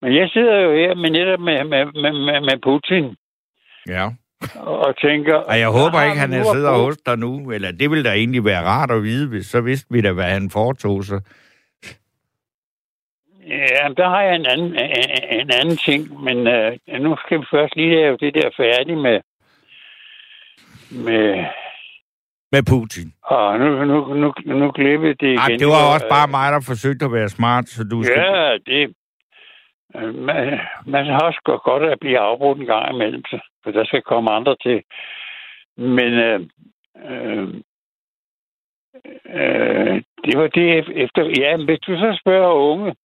Men jeg sidder jo her med netop med, med, med, med, Putin. Ja. Og tænker... Og jeg håber ikke, han er sidder hos dig nu. Eller det ville da egentlig være rart at vide, hvis så vidste vi da, hvad han foretog sig. Ja, der har jeg en anden, en, en anden ting, men øh, nu skal vi først lige lave det der færdigt med, med, med Putin. Og nu, nu, nu, nu glippede det igen. Ej, det var også bare mig, der forsøgte at være smart, så du skal... Ja, det... Man, man har også godt at blive afbrudt en gang imellem, for der skal komme andre til. Men øh, øh, øh, det var det efter... Ja, hvis du så spørger unge,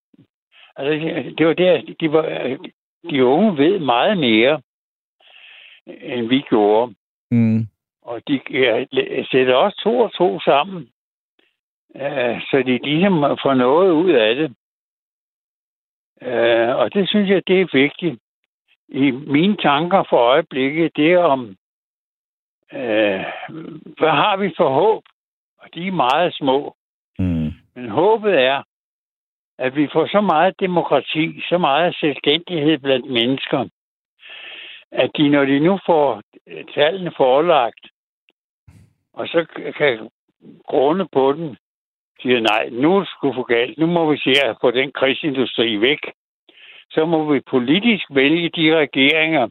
altså det var det, de, var, de unge ved meget mere, end vi gjorde. Mm. Og de sætter også to og to sammen, uh, så de ligesom får noget ud af det. Uh, og det synes jeg, det er vigtigt. I mine tanker for øjeblikket, det er om, uh, hvad har vi for håb? Og de er meget små. Mm. Men håbet er, at vi får så meget demokrati, så meget selvstændighed blandt mennesker, at de, når de nu får tallene forelagt, og så kan grunde på den, siger, nej, nu er det sgu for galt. Nu må vi se at få den krigsindustri væk. Så må vi politisk vælge de regeringer,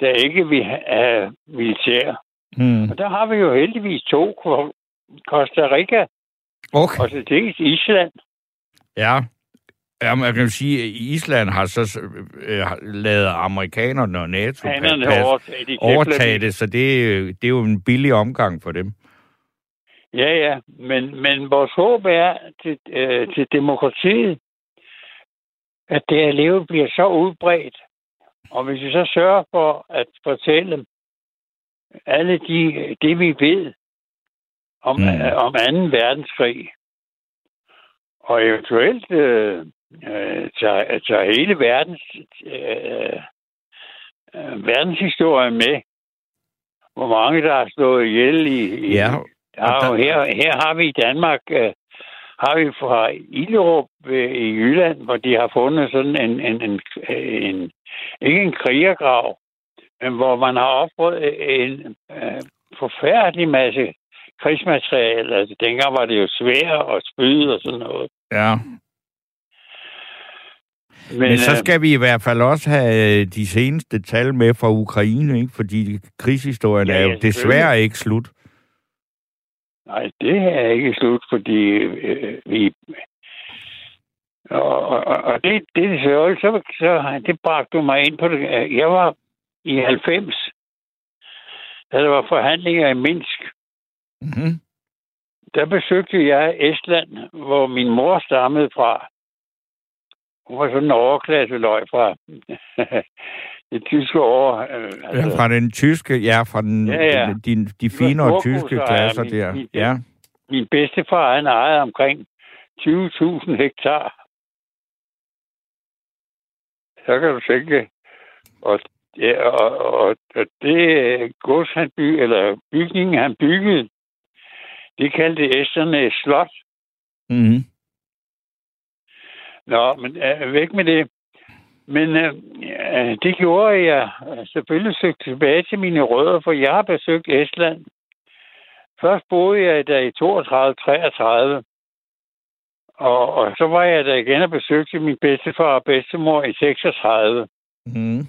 der ikke vil have militær. Mm. Og der har vi jo heldigvis to. Costa Rica Okay. og så dels Island. Ja. Ja, man kan jo sige, at Island har så øh, har lavet amerikanerne og NATO Hanerne pas-. De overtage det, så det, er jo- det er jo en billig omgang for dem. Ja, ja. Men, men vores håb er til, øh, til demokratiet, at det her liv bliver så udbredt. Og hvis vi så sørger for at fortælle alle de, det, vi ved om, Mm. mm. øh, om 2. verdenskrig, og eventuelt øh, øh, tager, tager hele verdens, øh, øh, verdenshistorie med, hvor mange der har slået ihjel i, i Ja, og her, her har vi i Danmark, øh, har vi fra Illerup øh, i Jylland, hvor de har fundet sådan en, en, en, en ikke en krigergrav, men hvor man har opfået en øh, forfærdelig masse krigsmateriale. Altså, dengang var det jo svær og spyd og sådan noget. ja. Men, Men så øh, skal vi i hvert fald også have øh, de seneste tal med fra Ukraine, ikke? fordi krigshistorien Ja, er jo ja, desværre ikke slut. Nej, det er ikke slut, fordi øh, vi... Og, og, og det, det er så, så, så det bragte du mig ind på det. Jeg var i 90, da der var forhandlinger i Minsk. Mm-hmm. Der besøgte jeg Estland, hvor min mor stammede fra. Hun var sådan en overklasseløg fra det tyske år. Øh, Ja, fra den tyske, ja, fra den, Ja, ja. De, de, finere tyske klasser min- der. min- Ja. Min bedstefar, han ejede omkring 20.000 hektar. Så kan du tænke. Og, ja, og, og, og det gods, han by, eller bygningen, han byggede, det kaldte Esterne et slot. Mm-hmm. Nå, men øh, væk med det. Men øh, øh, det gjorde jeg øh, selvfølgelig søgte tilbage til mine rødder, for jeg har besøgt Estland. Først boede jeg der i 32-33. Og, og så var jeg der igen og besøgte min bedstefar og bedstemor i 36. Mm.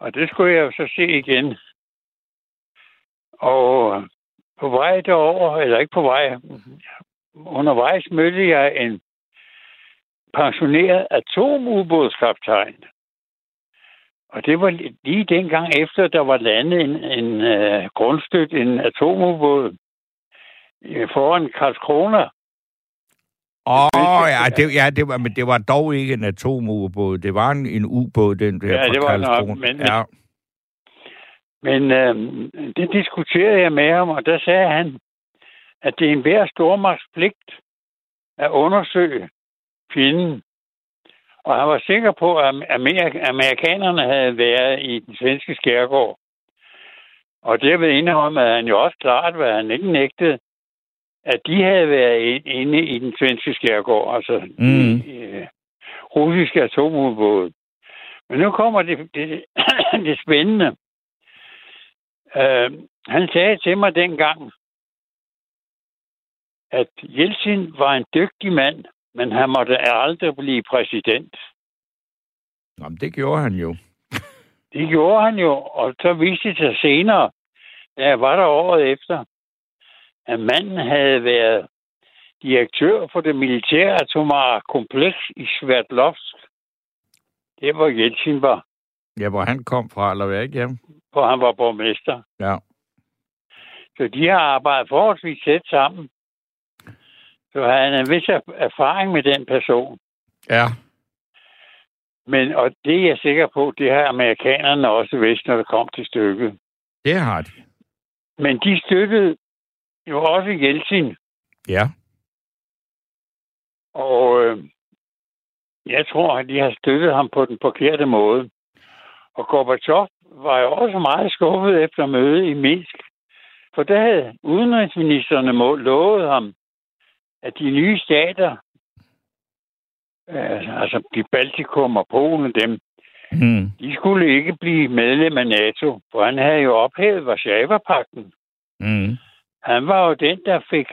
Og det skulle jeg så se igen. Og på vej derover, eller ikke på vej, undervejs mødte jeg en pensioneret atomubådskaptajn. Og det var lige dengang efter, der var landet en, en uh, grundstødt en atomubåd øh, foran Karlskrona. Åh, oh, ja, det, ja det, var, men det var dog ikke en atomubåd. Det var en, en ubåd, den der Ja, fra det var nok, men- ja. Men øh, det diskuterede jeg med ham, og der sagde han, at det er en hver stormagts pligt at undersøge fjenden. Og han var sikker på, at Amerik- amerikanerne havde været i den svenske skærgård. Og derved indrømmede han jo også klart, hvad han ikke nægtede, at de havde været inde i den svenske skærgård, altså mm. øh, russiske atomubåde. Men nu kommer det, det, det spændende. Øh, han sagde til mig dengang, at Jeltsin var en dygtig mand, men han måtte aldrig blive præsident. Jamen, det gjorde han jo. Det gjorde han jo, og så viste det sig senere, da jeg var der året efter, at manden havde været direktør for det militære atomare kompleks i Sverdlovsk. Det var Jeltsin var, Ja, hvor han kom fra, eller hvad, ikke? Ja. hvor han var borgmester. ja. Så de har arbejdet forholdsvis tæt sammen. Så han har en vis er- erfaring med den person. Ja. Men, og det er jeg sikker på, det har amerikanerne også vidst, når det kom til stykket. Det har de. Men de støttede jo også Jeltsin. Ja. Og øh, jeg tror, at de har støttet ham på den forkerte måde. Og Gorbachev var jo også meget skuffet efter mødet i Minsk. For der havde udenrigsministerne lovet ham, at de nye stater, øh, altså de Baltikum og Polen, dem, Mm. de skulle ikke blive medlem af NATO, for han havde jo ophævet Varsava-pakten. Mm. Han var jo den, der fik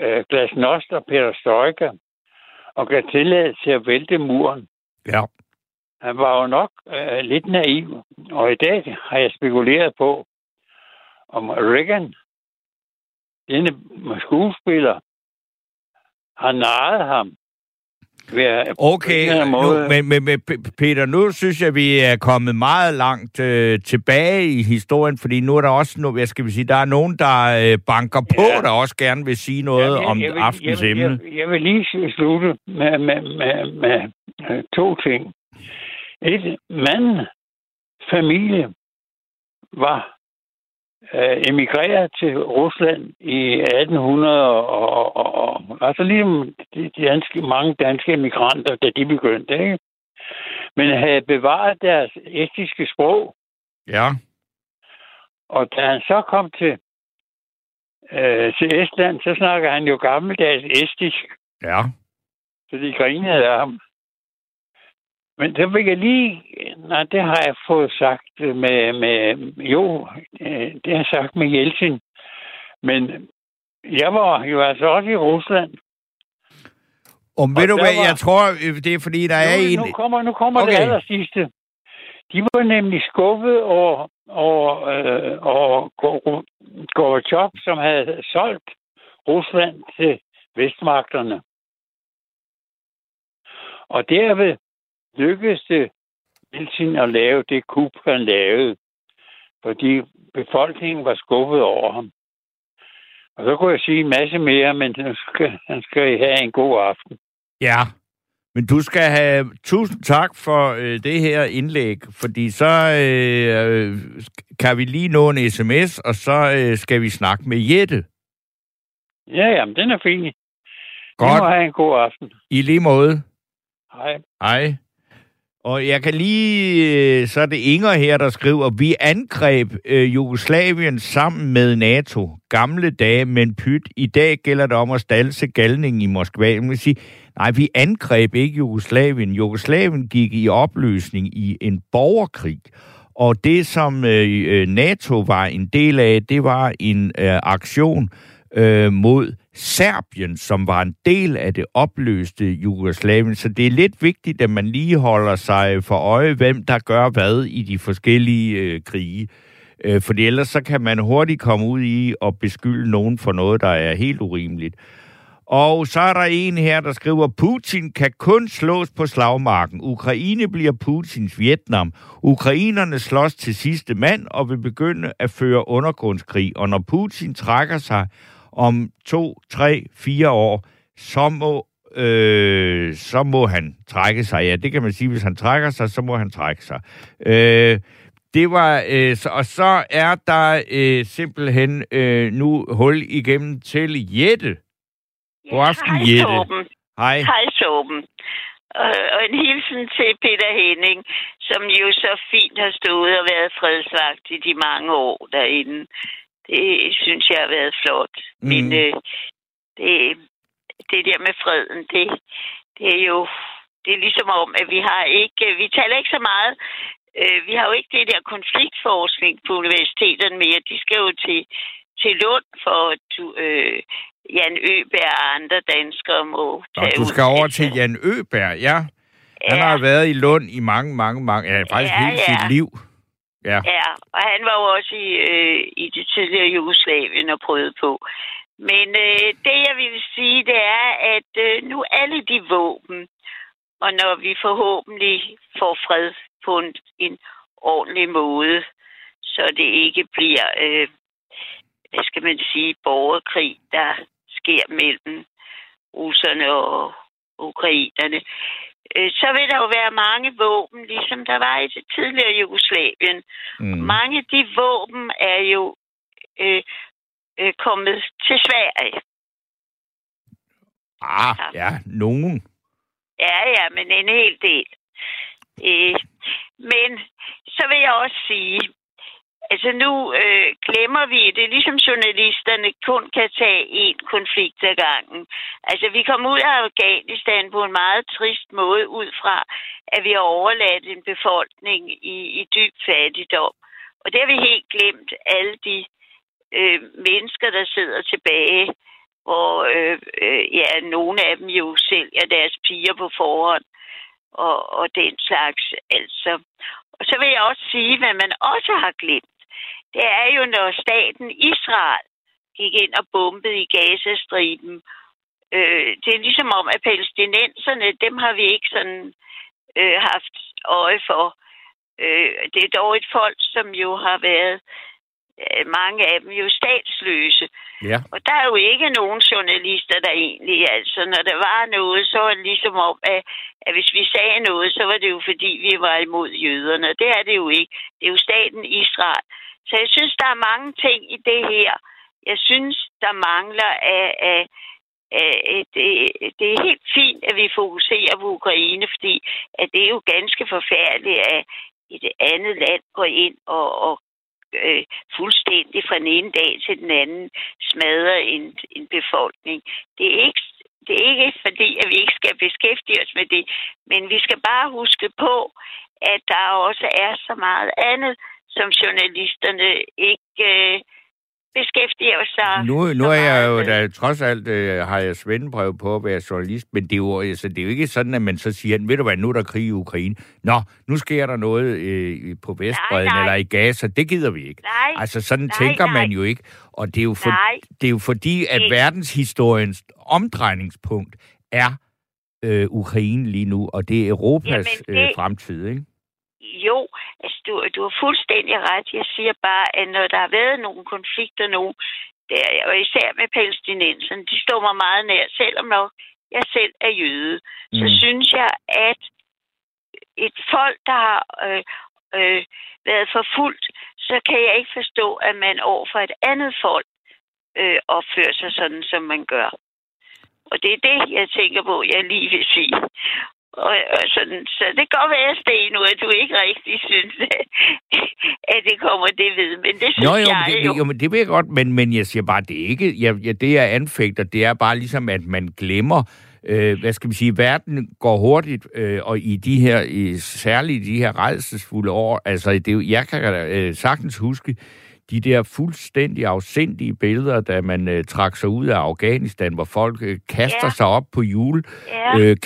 øh, glasnost og perestroika og gav tilladelse til at vælte muren. Ja. Han var jo nok øh, lidt naiv, og i dag har jeg spekuleret på, om Reagan, denne skuespiller, har narret ham. Okay, nu, men, men, men Peter, nu synes jeg, vi er kommet meget langt øh, tilbage i historien, fordi nu er der også, nu, hvad skal vi sige, der er nogen, der øh, banker på, Ja. der også gerne vil sige noget Jamen, jeg- om jeg vil- aftens jeg, vil- emne. Jeg, jeg vil lige slutte med, med, med, med, med to ting. Et, mand, familie, var øh, emigreret til Rusland i 1800, og, og, og, og altså ligesom de, de danske, mange danske emigranter, da de begyndte, ikke? Men havde bevaret deres estiske sprog, Ja. og da han så kom til, øh, til Estland, så snakker han jo gammeldags estisk, Ja. så de grinede af ham. Men så vil jeg lige... Nej, det har jeg fået sagt med... med jo, øh, det har jeg sagt med Jeltsin. Men jeg var jo altså også i Rusland. Og ved Og du hvad, var- jeg tror, øh, det er fordi, der er en... nu, nu kommer, nu kommer Okay. det aller sidste. De var nemlig skuffet over, over, øh, over Gor- Gorbachev, som havde solgt Rusland til vestmagterne. Og derved lykkedes det Jeltsin at lave det kup, han lavede. Fordi befolkningen var skuffet over ham. Og så kunne jeg sige en masse mere, men nu skal, han skal I have en god aften. Ja, men du skal have tusind tak for øh, det her indlæg, fordi så øh, øh, kan vi lige nå en sms, og så øh, skal vi snakke med Jette. Ja, jamen, den er fin. I må Godt, have en god aften. i lige måde. Hej. Hej. Og jeg kan lige, øh, så er det Inger her, der skriver, vi angreb øh, Jugoslavien sammen med NATO. Gamle dage, men pyt. I dag gælder det om at stalse galningen i Moskva. Jeg vil sige, nej, vi angreb ikke Jugoslavien. Jugoslavien gik i opløsning i en borgerkrig. Og det, som øh, øh, NATO var en del af, det var en øh, aktion øh, mod Serbien, som var en del af det opløste Jugoslavien. Så det er lidt vigtigt, at man lige holder sig for øje, hvem der gør hvad i de forskellige øh, krige. Øh, for ellers så kan man hurtigt komme ud i at beskylde nogen for noget, der er helt urimeligt. Og så er der en her, der skriver, Putin kan kun slås på slagmarken. Ukraine bliver Putins Vietnam. Ukrainerne slås til sidste mand og vil begynde at føre undergrundskrig. Og når Putin trækker sig om to, tre, fire år, så må, øh, så må han trække sig. Ja, det kan man sige. Hvis han trækker sig, så må han trække sig. Øh, det var, øh, så, og så er der øh, simpelthen øh, nu hul igennem til Jette. God aften, Hej, Jette. Torben. Hej. Hej, Torben. Øh, og en hilsen til Peter Henning, som jo så fint har stået og været fredsvagt i de mange år derinde. Det synes jeg har været flot. Mm. Men øh, det, det der med freden, det, det er jo det er ligesom om, at vi har ikke, vi taler ikke så meget, øh, vi har jo ikke det der konfliktforskning på universiteterne mere. De skal jo til, til Lund for at øh, Jan Øberg og andre danskere må Og tage du ud. skal over til Jan Øberg, ja. Han har været i Lund i mange, mange, mange, ja, faktisk Ja, hele ja. sit liv. Ja. Ja, og han var jo også i, øh, i det tidligere Jugoslavien og prøvede på. Men øh, det, jeg vil sige, det er, at øh, nu alle de våben, og når vi forhåbentlig får fred på en, en ordentlig måde, så det ikke bliver, øh, hvad skal man sige, borgerkrig, der sker mellem russerne og ukrainerne, så vil der jo være mange våben, ligesom der var i det tidligere Jugoslavien. Mm. Mange af de våben er jo øh, øh, kommet til Sverige. Ah, ja, nogen. Ja, ja, men en hel del. Øh, men så vil jeg også sige, Altså nu øh, glemmer vi, det er ligesom journalisterne kun kan tage en konflikt ad gangen. Altså vi kom ud af Afghanistan på en meget trist måde ud fra, at vi har overladt en befolkning i, i dyb fattigdom. Og det har vi helt glemt, alle de øh, mennesker, der sidder tilbage, hvor øh, øh, ja, nogle af dem jo sælger deres piger på forhånd og, og den slags. Altså. Og så vil jeg også sige, hvad man også har glemt. Det er jo, når staten Israel gik ind og bombede i Gazastriben. Øh, det er ligesom om, at palæstinenserne, dem har vi ikke sådan øh, haft øje for. Øh, det er dog et folk, som jo har været mange af dem jo statsløse. Ja. Og der er jo ikke nogen journalister, der egentlig, altså når der var noget, så var det ligesom om, at, at hvis vi sagde noget, så var det jo fordi, vi var imod jøderne. Det er det jo ikke. Det er jo staten Israel. Så jeg synes, der er mange ting i det her. Jeg synes, der mangler af, af, af det, det er helt fint, at vi fokuserer på Ukraine, fordi at det er jo ganske forfærdeligt, at et andet land går ind og, og øh, fuldstændig fra den ene dag til den anden smadrer en, en befolkning. Det er ikke det er ikke fordi, at vi ikke skal beskæftige os med det, men vi skal bare huske på, at der også er så meget andet, som journalisterne ikke øh, beskæftiger sig Nu, nu er jeg jo, da, trods alt øh, har jeg svendebrev på at være journalist, men det er, jo, altså, det er jo ikke sådan, at man så siger, ved du hvad, nu er der krig i Ukraine. Nå, nu sker der noget øh, på Vestbredden nej. eller i Gaza. Det gider vi ikke. Nej, Altså, sådan nej, tænker man nej. jo ikke. Og det er jo, for, nej. det er jo fordi, at Ikke. verdenshistoriens omdrejningspunkt er øh, Ukraine lige nu, og det er Europas Jamen, øh, det- fremtid, ikke? Jo, altså du, du har fuldstændig ret. Jeg siger bare, at når der har været nogle konflikter nu, der, og især med palæstinenserne, de står mig meget nær, selvom nok jeg selv er jøde, mm. så synes jeg, at et folk, der har øh, øh, været forfulgt, så kan jeg ikke forstå, at man over for et andet folk øh, opfører sig sådan, som man gør. Og det er det, jeg tænker på, jeg lige vil sige. Og, og sådan, så det kan godt være, Sten, nu, at du ikke rigtig synes, at, at det kommer det ved. Men det synes Nå, jo, jeg det, jo. jo, men det vil jeg godt, men, men jeg siger bare, det er ikke, jeg, jeg, det jeg anfægter, det er bare ligesom, at man glemmer, øh, hvad skal vi sige, verden går hurtigt, øh, og i de her, i, særligt i de her rejsesfulde år, altså, det, jeg kan øh, sagtens huske, de der fuldstændig afsindige billeder, da man øh, trak sig ud af Afghanistan, hvor folk øh, kaster Ja. sig op på hjul, Ja, øh,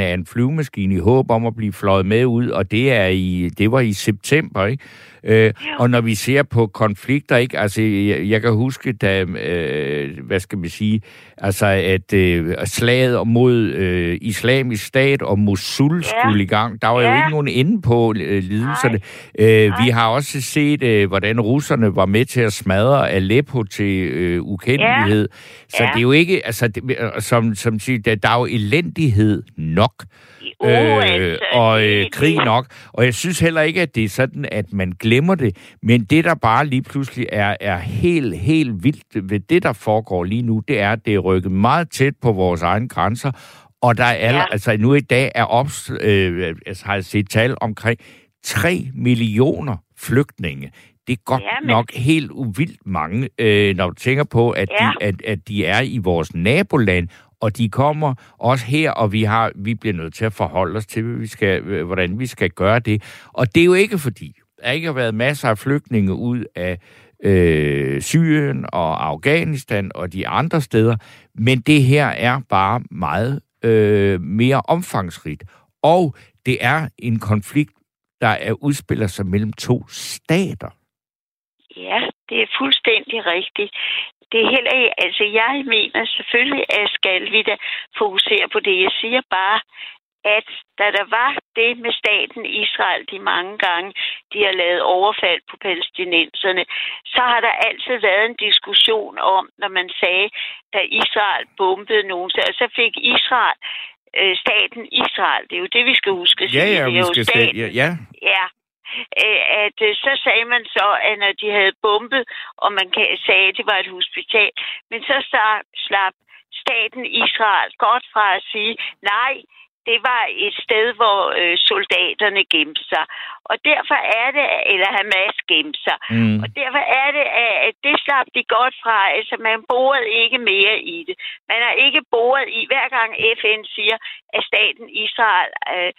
af en flyvemaskine i håb om at blive fløjet med ud, og det er i det var i september, ikke? Øh, og når vi ser på konflikter, ikke? Altså, jeg, jeg kan huske, da, øh, hvad skal man sige, altså, at øh, slaget mod øh, islamisk stat og Mosul Ja. skulle i gang, der var jo Ja. ikke nogen inde på øh, lidelserne. Øh, vi har også set, øh, hvordan russerne var med til at smadre Aleppo til øh, ukendelighed. Så Ja. det er jo ikke, altså, det, som, som siger, der, der er jo elendighed nok øh, og øh, krig nok. Og jeg synes heller ikke, at det er sådan, at man glemmer det. Men det, der bare lige pludselig er, er helt, helt vildt ved det, der foregår lige nu, det er, at det er rykket meget tæt på vores egne grænser. Og der er alle, Ja. altså nu i dag er ops, øh, altså, har jeg set tal omkring 3 millioner flygtninge. Det er godt Ja, men- nok helt uvildt mange, øh, når du tænker på, at, Ja. de, at, at de er i vores naboland, og de kommer også her, og vi har vi bliver nødt til at forholde os til, vi skal, øh, hvordan vi skal gøre det. Og det er jo ikke fordi, der ikke har været masser af flygtninge ud af øh, Syrien og Afghanistan og de andre steder, men det her er bare meget øh, mere omfangsrigt. Og det er en konflikt, der er udspiller sig mellem to stater. Ja, det er fuldstændig rigtigt. Det er heller ikke, altså jeg mener selvfølgelig, at skal vi da fokusere på det. Jeg siger bare, at da der var det med staten Israel de mange gange, de har lavet overfald på palæstinenserne, så har der altid været en diskussion om, når man sagde, da Israel bombede nogen, så så fik Israel, øh, staten Israel, det er jo det, vi skal huske. sige, det er jo staten, ja, ja. Ja, at øh, så sagde man så, at når de havde bombet, og man kan, sagde, at det var et hospital, men så slap staten Israel godt fra at sige, nej, det var et sted, hvor øh, soldaterne gemte sig. Og derfor er det, eller Hamas gemte sig. Mm. Og derfor er det, at det slap de godt fra. Altså, man borede ikke mere i det. Man har ikke boret i, hver gang FN siger, at staten Israel øh,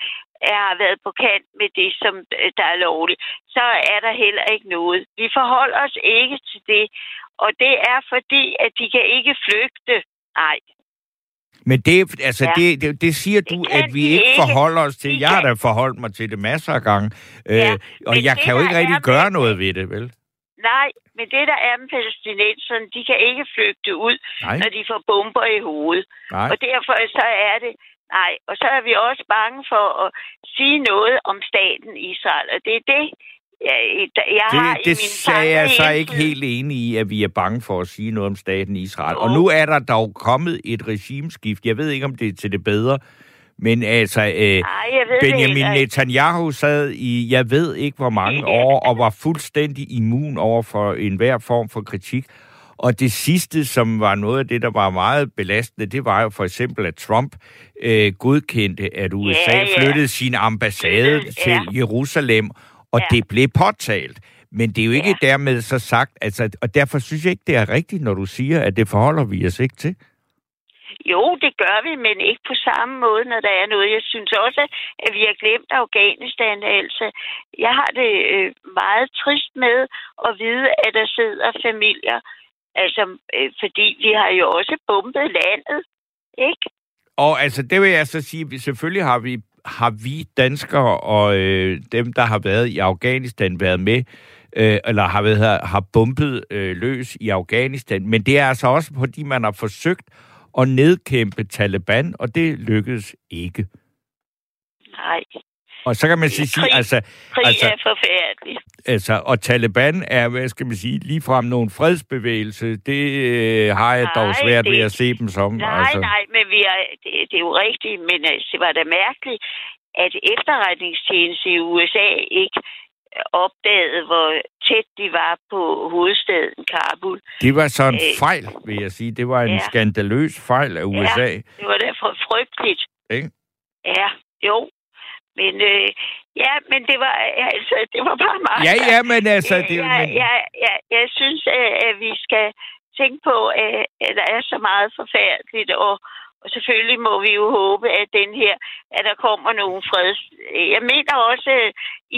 er, har været på kant med det, som øh, der er lovligt, så er der heller ikke noget. Vi forholder os ikke til det. Og det er fordi, at de kan ikke flygte. Nej. Men det, altså, Ja. det, det, det siger Det du, kan at vi ikke ikke. forholder os til. De Jeg har da forholdt mig til det masser af gange. Øh, Ja, og men jeg det, kan jo ikke rigtig gøre med- noget ved det, vel? Nej, men det, der er med palæstinenserne, de kan ikke flygte ud, Nej, når de får bomber i hovedet. nej. Og derfor så er det, nej, og så er vi også bange for at sige noget om staten Israel, og det er det, jeg, jeg har Det, det sagde jeg så ikke helt enig i, at vi er bange for at sige noget om staten Israel. Og Jo. nu er der dog kommet et regimeskift. Jeg ved ikke, om det er til det bedre, men altså, øh, det Benjamin. Netanyahu sad i, jeg ved ikke hvor mange år, og var fuldstændig immun over for enhver form for kritik. Og det sidste, som var noget af det, der var meget belastende, det var jo for eksempel, at Trump øh, godkendte, at USA Ja, ja. flyttede sin ambassade Flyttede, til ja. Jerusalem, og Ja. det blev påtalt. Men det er jo ikke Ja. dermed så sagt, altså, og derfor synes jeg ikke, det er rigtigt, når du siger, at det forholder vi os ikke til. Jo, det gør vi, men ikke på samme måde, når der er noget. Jeg synes også, at vi har glemt Afghanistan. Altså, jeg har det øh, meget trist med at vide, at der sidder familier, altså, øh, fordi vi har jo også bombet landet, ikke? Og altså, det vil jeg så sige, vi- selvfølgelig har vi, har vi danskere og øh, dem, der har været i Afghanistan, været med, øh, eller har, været, har bumpet øh, løs i Afghanistan. Men det er altså også, fordi man har forsøgt at nedkæmpe Taliban, og det lykkedes ikke. Nej, og så kan man sige, Krig. altså, krig Altså- er forfærdelig. altså, og Taliban er, hvad skal man sige, ligefrem nogen fredsbevægelse. Det øh, har jeg dog Nej, svært det- ved at se dem som. Nej, altså. nej, men vi er, det, det er jo rigtigt, men altså, det var da mærkeligt, at efterretningstjeneste i USA ikke opdagede, hvor tæt de var på hovedstaden Kabul. Det var så en Øh, fejl, vil jeg sige. Det var en ja. skandaløs fejl af USA. Det var derfor frygteligt. Ikke? Ja, jo. Men øh, ja, men det var altså, det var bare meget. Ja, ja, men altså... jeg, Det, jeg, men, jeg, jeg, jeg synes, at, at vi skal tænke på, at, at der er så meget forfærdeligt, og, og selvfølgelig må vi jo håbe, at den her, at der kommer nogen freds. Jeg mener også, at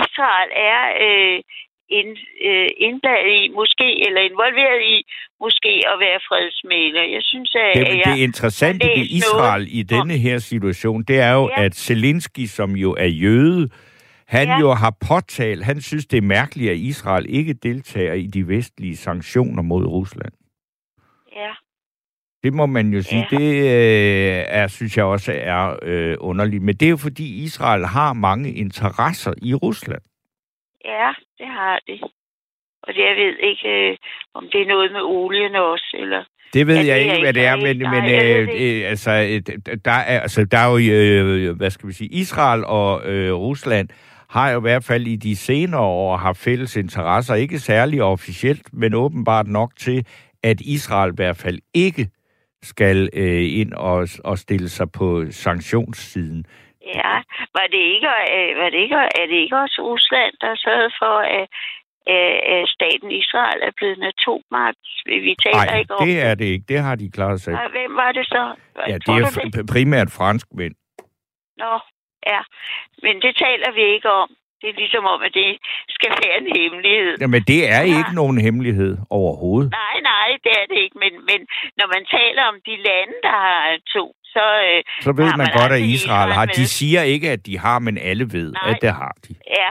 Israel er øh, ind, øh, indblandet i, måske, eller involveret i, måske at være fredsmæler. Jeg synes, at, det, jeg... det interessante ved Israel noget i denne her situation, det er jo, Ja. at Zelensky, som jo er jøde, han Ja. jo har påtalt, han synes, det er mærkeligt, at Israel ikke deltager i de vestlige sanktioner mod Rusland. Ja. Det må man jo sige, Ja. det øh, er, synes jeg også er øh, underligt. Men det er jo fordi Israel har mange interesser i Rusland. Ja, det har det. Og det, jeg ved ikke, øh, om det er noget med olien også, eller... Det ved Ja, jeg det ikke, hvad det er, men, nej, men øh, øh, altså, der er, altså, der er jo, øh, hvad skal vi sige, Israel og øh, Rusland har jo i hvert fald i de senere år haft fælles interesser, ikke særlig officielt, men åbenbart nok til, at Israel i hvert fald ikke skal øh, ind og, og stille sig på sanktionssiden. Ja, var det ikke, øh, var det ikke, er det ikke også Rusland, der sørgede for, at, at, at staten Israel er blevet en atommagt? Vi taler Nej, ikke om det er det ikke. Det har de klaret sig. Hvem var det så? Ja, det er f- primært franskmænd. Nå, ja. Men det taler vi ikke om. Det er ligesom om, at det skal være en hemmelighed. Jamen, det er Ja. ikke nogen hemmelighed overhovedet. Nej, nej, det er det ikke. Men, men når man taler om de lande, der har to, så... Øh, Så ved man man godt, at Israel har. De siger ikke, at de har, men alle ved, Nej. at det har de. ja,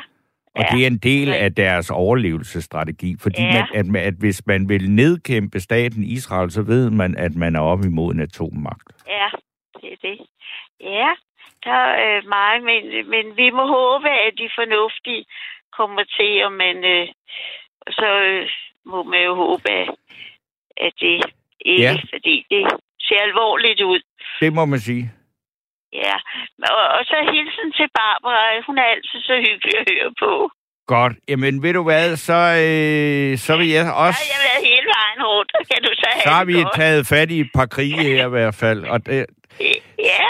Og Ja. det er en del af deres overlevelsesstrategi, fordi Ja. man, at, at hvis man vil nedkæmpe staten Israel, så ved man, at man er op imod en atommagt. ja, det er det. Ja, der er øh, meget, men, men vi må håbe, at de fornuftige kommer til, og man, øh, så øh, må man jo håbe, at, at det ikke, ja. fordi det ser alvorligt ud. Det må man sige. Ja, og, og så hilsen til Barbara. Hun er altid så hyggelig at høre på. Godt. Jamen, ved du hvad, så, øh, så vil jeg Så også... har jeg været hele vejen rundt. Kan du så have Så har vi godt? taget fat i et par krige her i hvert fald. Og det, Ja,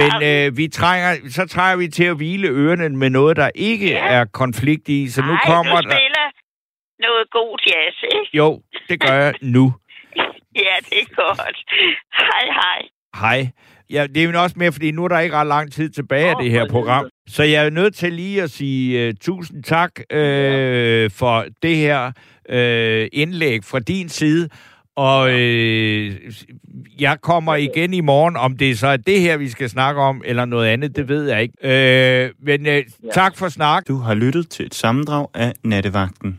Men øh, vi trænger, så trænger vi til at hvile ørerne med noget, der ikke Ja. er konflikt i. Så nu Ej, kommer du der... noget god jazz, ikke? Jo, det gør jeg nu. Ja, det er godt. Hej, hej. Hej. Ja, det er jo også mere, fordi nu er der ikke ret lang tid tilbage af det her program. Så jeg er nødt til lige at sige uh, tusind tak uh, for det her uh, indlæg fra din side. Og øh, jeg kommer igen i morgen, om det så er det her, vi skal snakke om, eller noget andet, det ved jeg ikke. Øh, men øh, tak for snak. Du har lyttet til et sammendrag af Nattevagten.